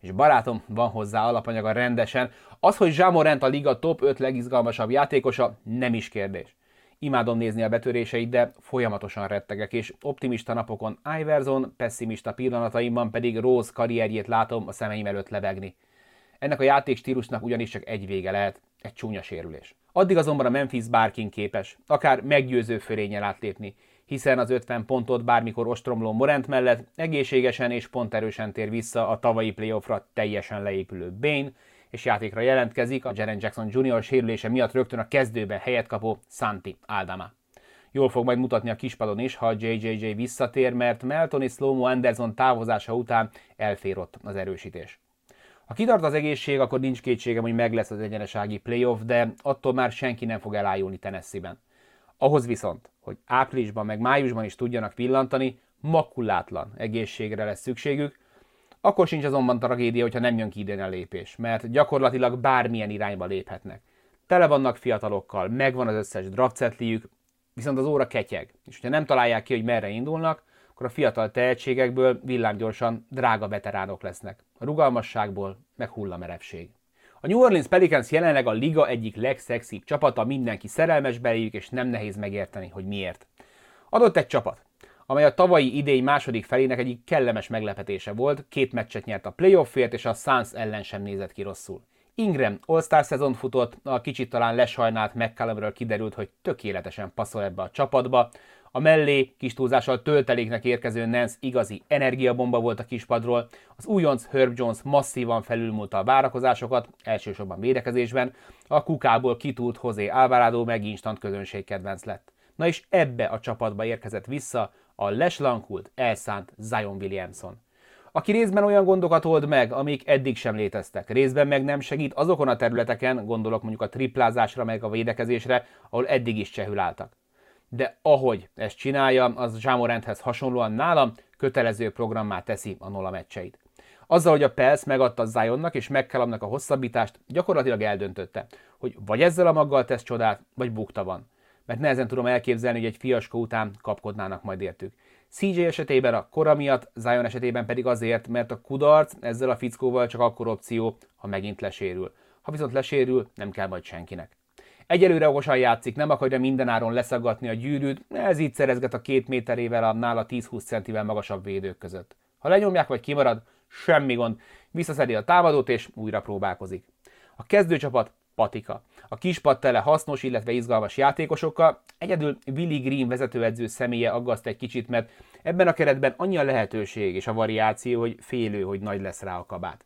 Speaker 1: És barátom, van hozzá alapanyaga rendesen. Az, hogy Jamorant a liga top 5 legizgalmasabb játékosa, nem is kérdés. Imádom nézni a betöréseit, de folyamatosan rettegek, és optimista napokon Iverson, pessimista pillanataimban pedig Rose karrierjét látom a szemeim előtt lebegni. Ennek a játékstílusnak ugyanis csak egy vége lehet, egy csúnya sérülés. Addig azonban a Memphis bárkin képes, akár meggyőző fölényel átlépni, hiszen az 50 pontot bármikor ostromló Morant mellett egészségesen és ponterősen tér vissza a tavalyi playoffra teljesen leépülő Bane, és játékra jelentkezik a Jaren Jackson Jr. sérülése miatt rögtön a kezdőben helyet kapó Santi Aldama. Jól fog majd mutatni a kispadon is, ha JJJ visszatér, mert Melton és Slomo Anderson távozása után elfér ott az erősítés. Ha kitart az egészség, akkor nincs kétségem, hogy meg lesz az egyenesági playoff, de attól már senki nem fog elájulni Tennessee-ben. Ahhoz viszont, hogy áprilisban meg májusban is tudjanak villantani, makulátlan egészségre lesz szükségük, akkor sincs azonban tragédia, hogyha nem jön ki idén a lépés, mert gyakorlatilag bármilyen irányba léphetnek. tele vannak fiatalokkal, megvan az összes draftsetliük, viszont az óra ketyeg. És hogyha nem találják ki, hogy merre indulnak, akkor a fiatal tehetségekből villámgyorsan drága veteránok lesznek. A rugalmasságból meg hullamerevség. A New Orleans Pelicans jelenleg a liga egyik legszexibb csapata, mindenki szerelmes beléjük, és nem nehéz megérteni, hogy miért. Adott egy csapat, amely a tavalyi idény második felének egyik kellemes meglepetése volt, két meccset nyert a playoffért, és a Suns ellen sem nézett ki rosszul. Ingram All-Star szezon futott, a kicsit talán lesajnált McCallumről kiderült, hogy tökéletesen passzol ebbe a csapatba, a mellé kis túlzással tölteléknek érkező Nance igazi energiabomba volt a kispadról, az újonc Herb Jones masszívan felülmúlta a várakozásokat, elsősorban védekezésben, a kukából kitúlt José Alvarado meg instant közönségkedvenc lett. Na és ebbe a csapatba érkezett vissza a leslankult, elszánt Zion Williamson. Aki részben olyan gondokat old meg, amik eddig sem léteztek, részben meg nem segít azokon a területeken, gondolok mondjuk a triplázásra, meg a védekezésre, ahol eddig is csehül álltak de ahogy ezt csinálja, az Zsámorendhez hasonlóan nálam kötelező programmá teszi a Nola meccseit. Azzal, hogy a Pels megadta Zionnak és McCallumnak a hosszabbítást, gyakorlatilag eldöntötte, hogy vagy ezzel a maggal tesz csodát, vagy bukta van. Mert nehezen tudom elképzelni, hogy egy fiaskó után kapkodnának majd értük. CJ esetében a kora miatt, Zion esetében pedig azért, mert a kudarc ezzel a fickóval csak akkor opció, ha megint lesérül. Ha viszont lesérül, nem kell majd senkinek. Egyelőre okosan játszik, nem akarja mindenáron leszaggatni a gyűrűt, ez így szerezget a két méterével a nála 10-20 centivel magasabb védők között. Ha lenyomják vagy kimarad, semmi gond, visszaszedi a támadót és újra próbálkozik. A kezdőcsapat patika. A kispad tele hasznos, illetve izgalmas játékosokkal, egyedül Willy Green vezetőedző személye aggaszt egy kicsit, mert ebben a keretben annyi a lehetőség és a variáció, hogy félő, hogy nagy lesz rá a kabát.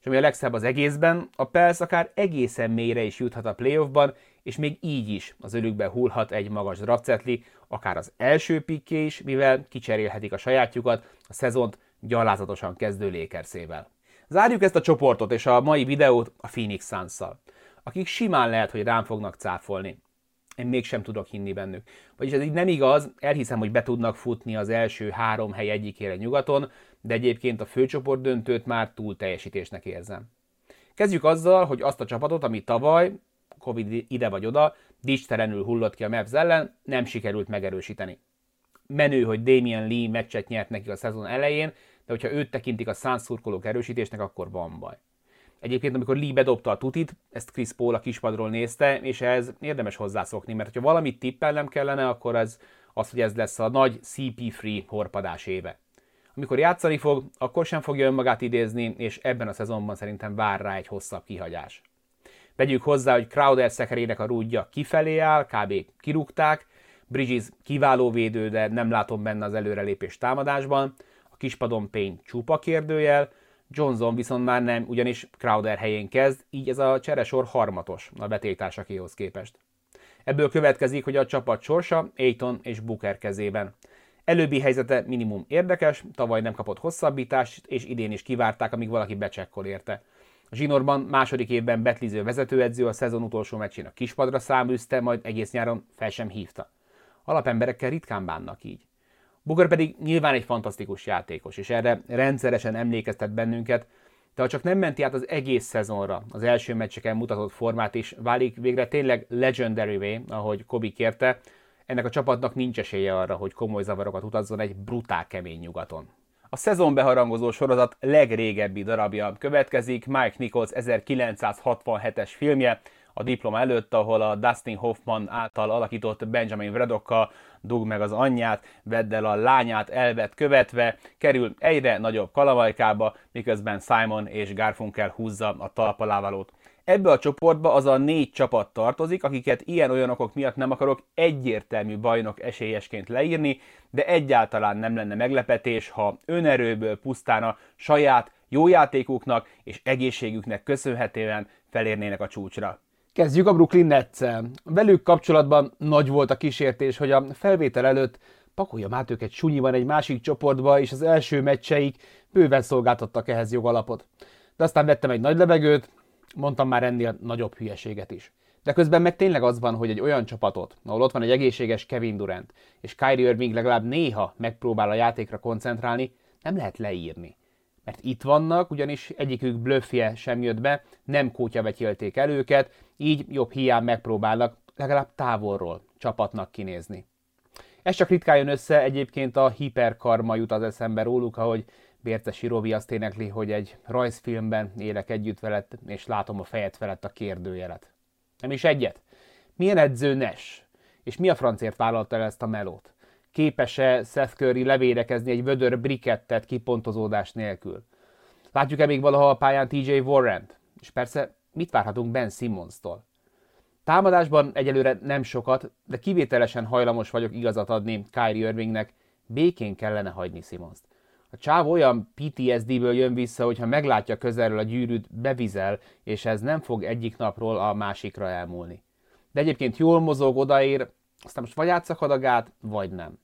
Speaker 1: És ami a legszebb az egészben, a Pels akár egészen mélyre is juthat a playoffban, és még így is az ölükbe hullhat egy magas draftetli, akár az első pikké is, mivel kicserélhetik a sajátjukat a szezont gyalázatosan kezdő lékerszével. Zárjuk ezt a csoportot és a mai videót a Phoenix suns akik simán lehet, hogy rám fognak cáfolni. Én mégsem tudok hinni bennük. Vagyis ez így nem igaz, elhiszem, hogy be tudnak futni az első három hely egyikére nyugaton, de egyébként a főcsoport döntőt már túl teljesítésnek érzem. Kezdjük azzal, hogy azt a csapatot, ami tavaly Covid ide vagy oda, dicsterenül hullott ki a Mavs ellen, nem sikerült megerősíteni. Menő, hogy Damian Lee meccset nyert neki a szezon elején, de hogyha őt tekintik a Suns szurkolók erősítésnek, akkor van baj. Egyébként, amikor Lee bedobta a tutit, ezt Chris Paul a kispadról nézte, és ez érdemes hozzászokni, mert ha valamit tippelnem kellene, akkor ez az, hogy ez lesz a nagy CP3 horpadás éve. Amikor játszani fog, akkor sem fogja önmagát idézni, és ebben a szezonban szerintem vár rá egy hosszabb kihagyás. Vegyük hozzá, hogy Crowder szekerének a rúdja kifelé áll, kb. kirúgták, Bridges kiváló védő, de nem látom benne az előrelépés támadásban, a kispadon Payne csupa kérdőjel, Johnson viszont már nem, ugyanis Crowder helyén kezd, így ez a cseresor harmatos a betétársakéhoz képest. Ebből következik, hogy a csapat sorsa Aiton és Booker kezében. Előbbi helyzete minimum érdekes, tavaly nem kapott hosszabbítást, és idén is kivárták, amíg valaki becsekkol érte. A zsinórban második évben betliző vezetőedző a szezon utolsó meccsén a kispadra száműzte, majd egész nyáron fel sem hívta. Alapemberekkel ritkán bánnak így. Booker pedig nyilván egy fantasztikus játékos, és erre rendszeresen emlékeztet bennünket, de ha csak nem menti át az egész szezonra az első meccseken mutatott formát is, válik végre tényleg legendary ahogy Kobi kérte, ennek a csapatnak nincs esélye arra, hogy komoly zavarokat utazzon egy brutál kemény nyugaton. A szezon beharangozó sorozat legrégebbi darabja következik, Mike Nichols 1967-es filmje, a diploma előtt, ahol a Dustin Hoffman által alakított Benjamin Vredokkal dug meg az anyját, vedd el a lányát elvet követve, kerül egyre nagyobb kalavajkába, miközben Simon és Garfunkel húzza a talpalávalót. Ebbe a csoportba az a négy csapat tartozik, akiket ilyen-olyan okok miatt nem akarok egyértelmű bajnok esélyesként leírni, de egyáltalán nem lenne meglepetés, ha önerőből pusztán a saját jó játékuknak és egészségüknek köszönhetően felérnének a csúcsra. Kezdjük a Brooklyn nets -el. Velük kapcsolatban nagy volt a kísértés, hogy a felvétel előtt pakoljam át őket sunyiban egy másik csoportba, és az első meccseik bőven szolgáltattak ehhez jogalapot. De aztán vettem egy nagy levegőt, mondtam már ennél nagyobb hülyeséget is. De közben meg tényleg az van, hogy egy olyan csapatot, ahol ott van egy egészséges Kevin Durant, és Kyrie Irving legalább néha megpróbál a játékra koncentrálni, nem lehet leírni. Mert itt vannak, ugyanis egyikük blöffje sem jött be, nem kótya vetélték el őket, így jobb hiány megpróbálnak legalább távolról csapatnak kinézni. Ez csak ritkán jön össze, egyébként a hiperkarma jut az eszembe róluk, ahogy Bércesi Rovi azt énekli, hogy egy rajzfilmben élek együtt veled, és látom a fejed felett a kérdőjelet. Nem is egyet? Milyen edző Nes? És mi a francért vállalta el ezt a melót? Képes-e Seth Curry levédekezni egy vödör brikettet kipontozódás nélkül? Látjuk-e még valaha a pályán TJ Warrent? És persze, mit várhatunk Ben Simmons-tól? Támadásban egyelőre nem sokat, de kivételesen hajlamos vagyok igazat adni Kyrie Irvingnek, békén kellene hagyni Simmons-t. A csáv olyan PTSD-ből jön vissza, hogyha meglátja közelről a gyűrűt, bevizel, és ez nem fog egyik napról a másikra elmúlni. De egyébként jól mozog, odaér, aztán most vagy játszak át, vagy nem.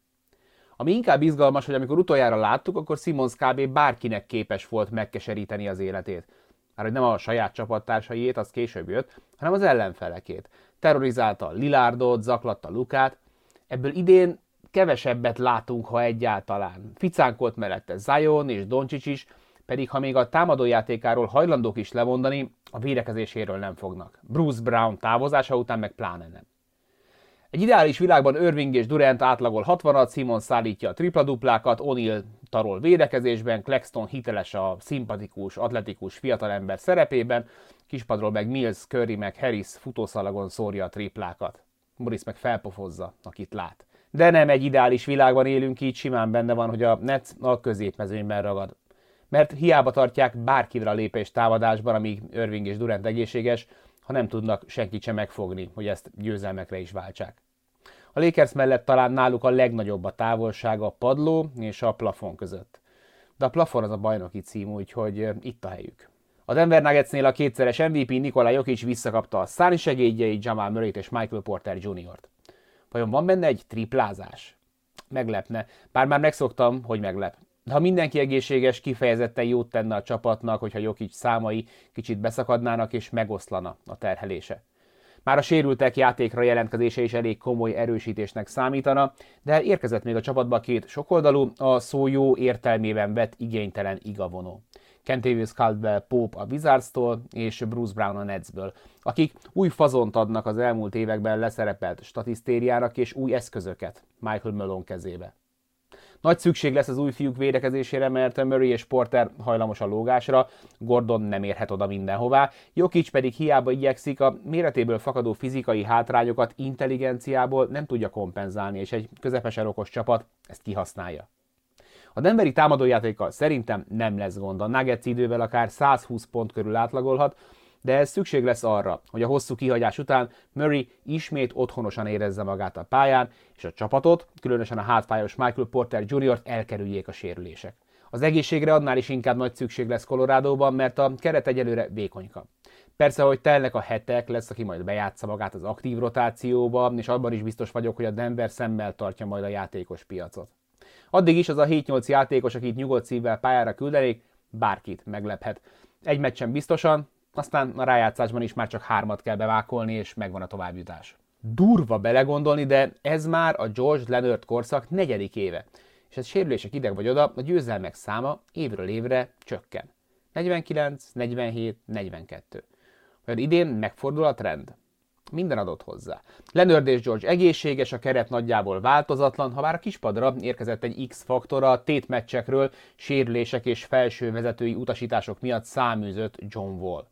Speaker 1: Ami inkább izgalmas, hogy amikor utoljára láttuk, akkor Simons kb. bárkinek képes volt megkeseríteni az életét. Már hogy nem a saját csapattársaiét, az később jött, hanem az ellenfelekét. Terrorizálta Lilárdot, zaklatta Lukát. Ebből idén kevesebbet látunk, ha egyáltalán. Ficánkolt mellette Zion és Doncsics is, pedig ha még a támadójátékáról hajlandók is lemondani, a védekezéséről nem fognak. Bruce Brown távozása után meg pláne nem. Egy ideális világban Irving és Durant átlagol 60-at, Simon szállítja a tripla-duplákat, O'Neal tarol védekezésben, Claxton hiteles a szimpatikus, atletikus fiatalember szerepében, kispadról meg Mills, Curry meg Harris futószalagon szórja a triplákat. Morris meg felpofozza, akit lát. De nem egy ideális világban élünk, így simán benne van, hogy a Nets a középmezőnyben ragad. Mert hiába tartják bárkire a lépést támadásban, amíg Irving és Durant egészséges, ha nem tudnak senkit sem megfogni, hogy ezt győzelmekre is váltsák. A Lakers mellett talán náluk a legnagyobb a távolság a padló és a plafon között. De a plafon az a bajnoki cím, úgyhogy itt a helyük. A Denver Nuggetsnél a kétszeres MVP Nikola Jokic visszakapta a segédjeit Jamal murray és Michael Porter Jr.-t. Vajon van benne egy triplázás? Meglepne, bár már megszoktam, hogy meglep. Ha mindenki egészséges, kifejezetten jót tenne a csapatnak, hogyha Jokic számai kicsit beszakadnának és megoszlana a terhelése. Már a sérültek játékra jelentkezése is elég komoly erősítésnek számítana, de érkezett még a csapatba két sokoldalú, a szó jó értelmében vett igénytelen igavonó. Kentavious Caldwell Pope a Wizards-tól és Bruce Brown a Netsből, akik új fazont adnak az elmúlt években leszerepelt statisztériának és új eszközöket Michael Malone kezébe. Nagy szükség lesz az új fiúk védekezésére, mert Murray és Porter hajlamos a lógásra, Gordon nem érhet oda mindenhová, Jokic pedig hiába igyekszik, a méretéből fakadó fizikai hátrányokat intelligenciából nem tudja kompenzálni, és egy közepesen okos csapat ezt kihasználja. A Denveri támadójátékkal szerintem nem lesz gond. A Nuggets idővel akár 120 pont körül átlagolhat, de ez szükség lesz arra, hogy a hosszú kihagyás után Murray ismét otthonosan érezze magát a pályán, és a csapatot, különösen a hátfájos Michael Porter Jr.-t elkerüljék a sérülések. Az egészségre annál is inkább nagy szükség lesz Colorado-ban, mert a keret egyelőre vékonyka. Persze, hogy telnek a hetek, lesz, aki majd bejátsza magát az aktív rotációba, és abban is biztos vagyok, hogy a Denver szemmel tartja majd a játékos piacot. Addig is az a 7-8 játékos, akit nyugodt szívvel pályára küldenék, bárkit meglephet. Egy meccsen biztosan, aztán a rájátszásban is már csak hármat kell bevákolni, és megvan a továbbjutás. Durva belegondolni, de ez már a George Leonard korszak negyedik éve. És ez sérülések ideg vagy oda, a győzelmek száma évről évre csökken. 49, 47, 42. Olyan idén megfordul a trend minden adott hozzá. Leonard és George egészséges, a keret nagyjából változatlan, ha bár a kispadra érkezett egy X-faktor a tétmeccsekről, sérülések és felső vezetői utasítások miatt száműzött John Wall.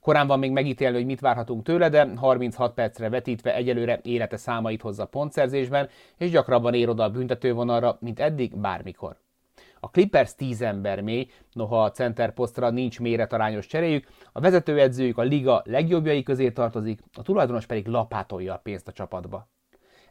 Speaker 1: Korán van még megítélni, hogy mit várhatunk tőle, de 36 percre vetítve egyelőre élete számait hozza pontszerzésben, és gyakrabban ér oda a büntetővonalra, mint eddig bármikor. A Clippers 10 ember mély, noha a center posztra nincs méretarányos cseréjük, a vezetőedzőjük a liga legjobbjai közé tartozik, a tulajdonos pedig lapátolja a pénzt a csapatba.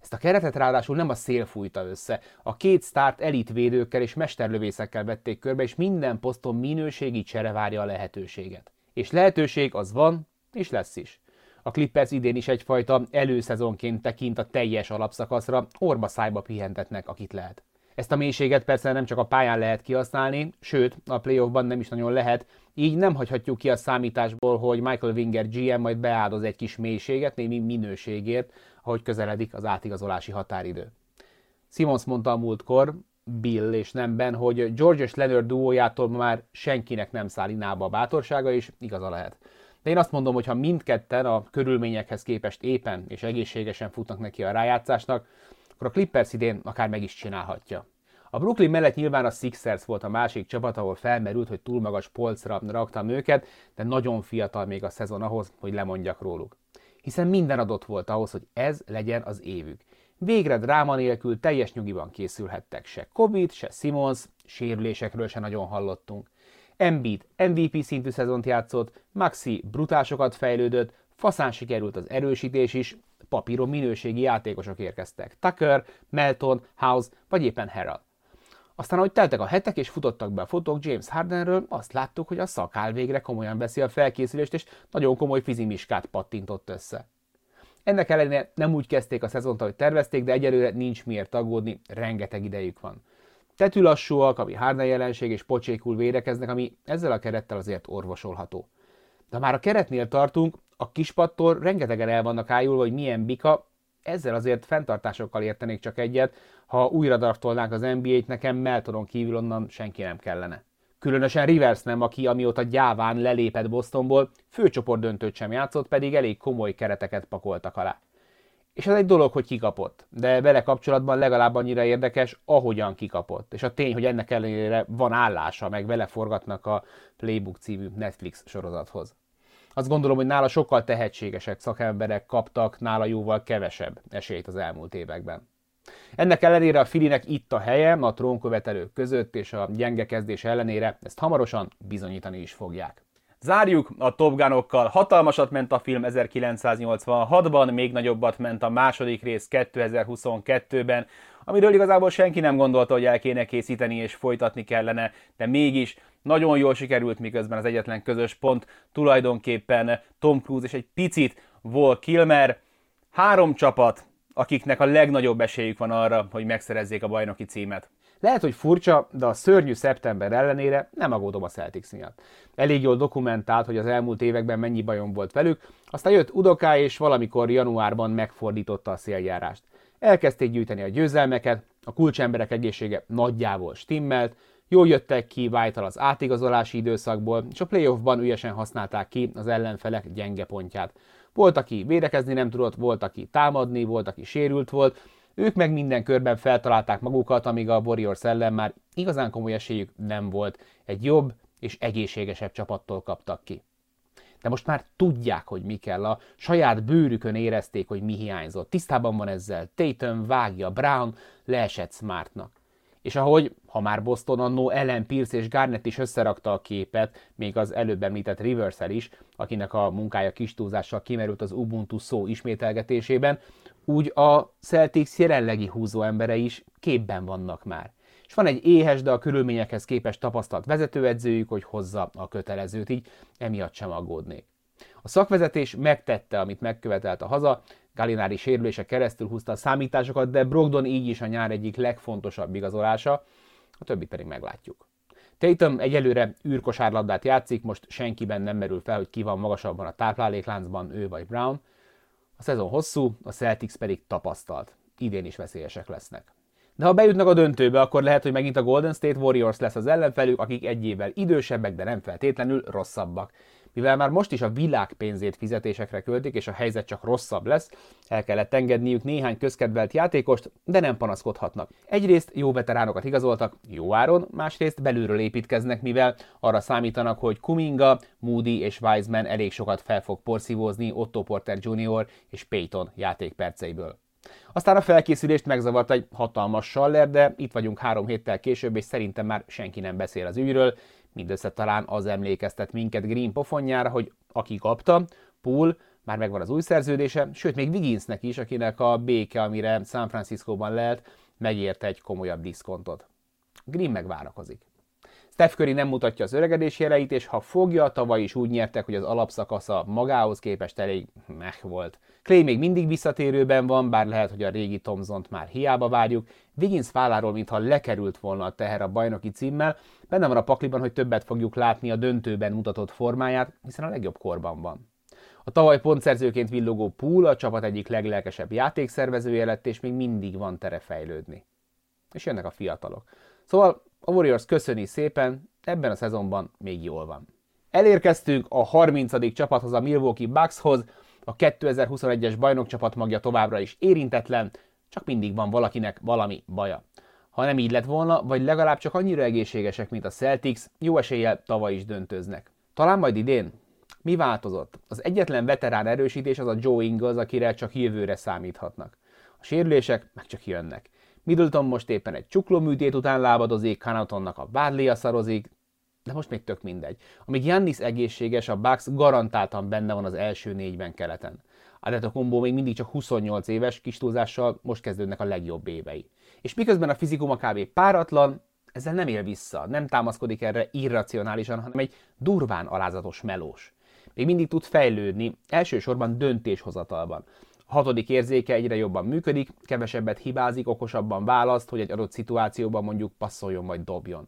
Speaker 1: Ezt a keretet ráadásul nem a szél fújta össze. A két sztárt elitvédőkkel és mesterlövészekkel vették körbe, és minden poszton minőségi csere várja a lehetőséget. És lehetőség az van, és lesz is. A Clippers idén is egyfajta előszezonként tekint a teljes alapszakaszra, orba szájba pihentetnek, akit lehet. Ezt a mélységet persze nem csak a pályán lehet kihasználni, sőt, a playoffban nem is nagyon lehet, így nem hagyhatjuk ki a számításból, hogy Michael Winger GM majd beáldoz egy kis mélységet, némi minőségért, ahogy közeledik az átigazolási határidő. Simons mondta a múltkor, Bill és nem Ben, hogy George és Leonard duójától már senkinek nem száll inába a bátorsága, és igaza lehet. De én azt mondom, hogy ha mindketten a körülményekhez képest éppen és egészségesen futnak neki a rájátszásnak, akkor a Clippers idén akár meg is csinálhatja. A Brooklyn mellett nyilván a Sixers volt a másik csapat, ahol felmerült, hogy túl magas polcra raktam őket, de nagyon fiatal még a szezon ahhoz, hogy lemondjak róluk. Hiszen minden adott volt ahhoz, hogy ez legyen az évük. Végre dráma nélkül teljes nyugiban készülhettek se Covid, se Simons, sérülésekről se nagyon hallottunk. Embiid MVP szintű szezont játszott, Maxi brutásokat fejlődött, faszán sikerült az erősítés is, papíron minőségi játékosok érkeztek. Tucker, Melton, House vagy éppen Harrell. Aztán, ahogy teltek a hetek és futottak be a fotók James Hardenről, azt láttuk, hogy a szakál végre komolyan veszi a felkészülést, és nagyon komoly fizimiskát pattintott össze. Ennek ellenére nem úgy kezdték a szezont, ahogy tervezték, de egyelőre nincs miért aggódni, rengeteg idejük van. Tetű lassúak, ami Harden jelenség és pocsékul védekeznek, ami ezzel a kerettel azért orvosolható. De már a keretnél tartunk, a kispattól rengetegen el vannak ájulva, hogy milyen bika, ezzel azért fenntartásokkal értenék csak egyet, ha újra draftolnák az NBA-t, nekem Meltonon kívül onnan senki nem kellene. Különösen Rivers nem, aki amióta gyáván lelépett Bostonból, főcsoport döntőt sem játszott, pedig elég komoly kereteket pakoltak alá. És ez egy dolog, hogy kikapott, de vele kapcsolatban legalább annyira érdekes, ahogyan kikapott. És a tény, hogy ennek ellenére van állása, meg vele forgatnak a Playbook című Netflix sorozathoz. Azt gondolom, hogy nála sokkal tehetségesek szakemberek kaptak nála jóval kevesebb esélyt az elmúlt években. Ennek ellenére a Filinek itt a helye a trónkövetelők között, és a gyenge kezdés ellenére ezt hamarosan bizonyítani is fogják. Zárjuk a Top Gunokkal. Hatalmasat ment a film 1986-ban, még nagyobbat ment a második rész 2022-ben, amiről igazából senki nem gondolta, hogy el kéne készíteni és folytatni kellene, de mégis nagyon jól sikerült, miközben az egyetlen közös pont tulajdonképpen Tom Cruise és egy picit Vol Kilmer. Három csapat, akiknek a legnagyobb esélyük van arra, hogy megszerezzék a bajnoki címet. Lehet, hogy furcsa, de a szörnyű szeptember ellenére nem aggódom a Celtics miatt. Elég jól dokumentált, hogy az elmúlt években mennyi bajom volt velük, aztán jött Udoká és valamikor januárban megfordította a széljárást. Elkezdték gyűjteni a győzelmeket, a kulcsemberek egészsége nagyjából stimmelt, jól jöttek ki white az átigazolási időszakból, és a playoffban ügyesen használták ki az ellenfelek gyenge pontját. Volt, aki védekezni nem tudott, volt, aki támadni, volt, aki sérült volt, ők meg minden körben feltalálták magukat, amíg a Warriors ellen már igazán komoly esélyük nem volt. Egy jobb és egészségesebb csapattól kaptak ki. De most már tudják, hogy mi kell. A saját bőrükön érezték, hogy mi hiányzott. Tisztában van ezzel. Tatum vágja, Brown leesett Smartnak. És ahogy, ha már Boston annó Ellen Pierce és Garnett is összerakta a képet, még az előbb említett rivers is, akinek a munkája kis túlzással kimerült az Ubuntu szó ismételgetésében, úgy a Celtics jelenlegi húzó embere is képben vannak már. És van egy éhes, de a körülményekhez képest tapasztalt vezetőedzőjük, hogy hozza a kötelezőt, így emiatt sem aggódnék. A szakvezetés megtette, amit megkövetelt a haza, Galinári sérülése keresztül húzta a számításokat, de Brogdon így is a nyár egyik legfontosabb igazolása, a többit pedig meglátjuk. Tatum egyelőre űrkosárlabdát játszik, most senkiben nem merül fel, hogy ki van magasabban a táplálékláncban, ő vagy Brown. A szezon hosszú, a Celtics pedig tapasztalt. Idén is veszélyesek lesznek. De ha bejutnak a döntőbe, akkor lehet, hogy megint a Golden State Warriors lesz az ellenfelük, akik egy évvel idősebbek, de nem feltétlenül rosszabbak. Mivel már most is a világ pénzét fizetésekre költik, és a helyzet csak rosszabb lesz, el kellett engedniük néhány közkedvelt játékost, de nem panaszkodhatnak. Egyrészt jó veteránokat igazoltak, jó áron, másrészt belülről építkeznek, mivel arra számítanak, hogy Kuminga, Moody és Wiseman elég sokat fel fog porszívózni Otto Porter Jr. és Peyton játékperceiből. Aztán a felkészülést megzavart egy hatalmas saller, de itt vagyunk három héttel később, és szerintem már senki nem beszél az ügyről, Mindössze talán az emlékeztet minket Green pofonjára, hogy aki kapta, Pool, már megvan az új szerződése, sőt még Wigginsnek is, akinek a béke, amire San Franciscóban lehet, megérte egy komolyabb diszkontot. Green megvárakozik. Steph Curry nem mutatja az öregedés jeleit, és ha fogja, tavaly is úgy nyertek, hogy az alapszakasza magához képest elég meh volt. Clay még mindig visszatérőben van, bár lehet, hogy a régi Tomzont már hiába várjuk. Wiggins válláról, mintha lekerült volna a teher a bajnoki címmel, benne van a pakliban, hogy többet fogjuk látni a döntőben mutatott formáját, hiszen a legjobb korban van. A tavaly pontszerzőként villogó Pool a csapat egyik leglelkesebb játékszervezője lett, és még mindig van tere fejlődni. és jönnek a fiatalok. Szóval a Warriors köszöni szépen, ebben a szezonban még jól van. Elérkeztünk a 30. csapathoz, a Milwaukee Buckshoz, a 2021-es bajnokcsapat magja továbbra is érintetlen, csak mindig van valakinek valami baja. Ha nem így lett volna, vagy legalább csak annyira egészségesek, mint a Celtics, jó eséllyel tavaly is döntöznek. Talán majd idén? Mi változott? Az egyetlen veterán erősítés az a Joe Ingles, akire csak jövőre számíthatnak. A sérülések meg csak jönnek. Middleton most éppen egy csuklóműtét után lábadozik, Kanatonnak a Bádlia szarozik, de most még tök mindegy. Amíg Jannis egészséges, a Bucks garantáltan benne van az első négyben keleten. Adetokombó még mindig csak 28 éves, kis túlzással most kezdődnek a legjobb évei. És miközben a fizikuma kb. páratlan, ezzel nem él vissza, nem támaszkodik erre irracionálisan, hanem egy durván alázatos melós. Még mindig tud fejlődni, elsősorban döntéshozatalban. Hatodik érzéke egyre jobban működik, kevesebbet hibázik, okosabban választ, hogy egy adott szituációban mondjuk passzoljon vagy dobjon.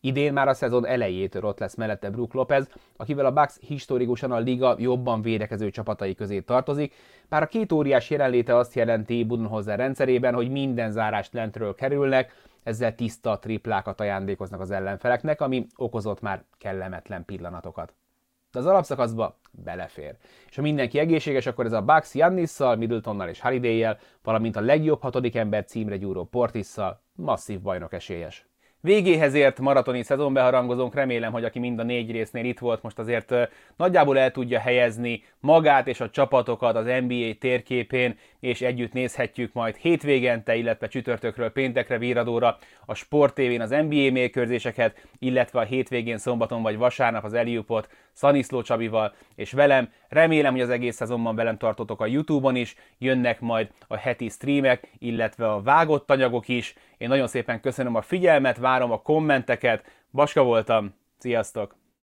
Speaker 1: Idén már a szezon elejétől ott lesz mellette Brook Lopez, akivel a Bucks historikusan a liga jobban védekező csapatai közé tartozik, bár a két óriás jelenléte azt jelenti Budenholzer rendszerében, hogy minden zárást lentről kerülnek, ezzel tiszta triplákat ajándékoznak az ellenfeleknek, ami okozott már kellemetlen pillanatokat. De az alapszakaszba belefér. És ha mindenki egészséges, akkor ez a Bucks Jannisszal, Middletonnal és Holiday-jel, valamint a legjobb hatodik ember címre gyúró Portisszal masszív bajnok esélyes. Végéhez ért maratoni szezonbeharangozónk, remélem, hogy aki mind a négy résznél itt volt, most azért nagyjából el tudja helyezni magát és a csapatokat az NBA térképén, és együtt nézhetjük majd hétvégente, illetve csütörtökről péntekre víradóra a Sport TV-n az NBA mérkőzéseket, illetve a hétvégén szombaton vagy vasárnap az Eliupot Szaniszló Csabival és velem. Remélem, hogy az egész szezonban velem tartotok a Youtube-on is, jönnek majd a heti streamek, illetve a vágott anyagok is. Én nagyon szépen köszönöm a figyelmet, várom a kommenteket. Baska voltam, sziasztok!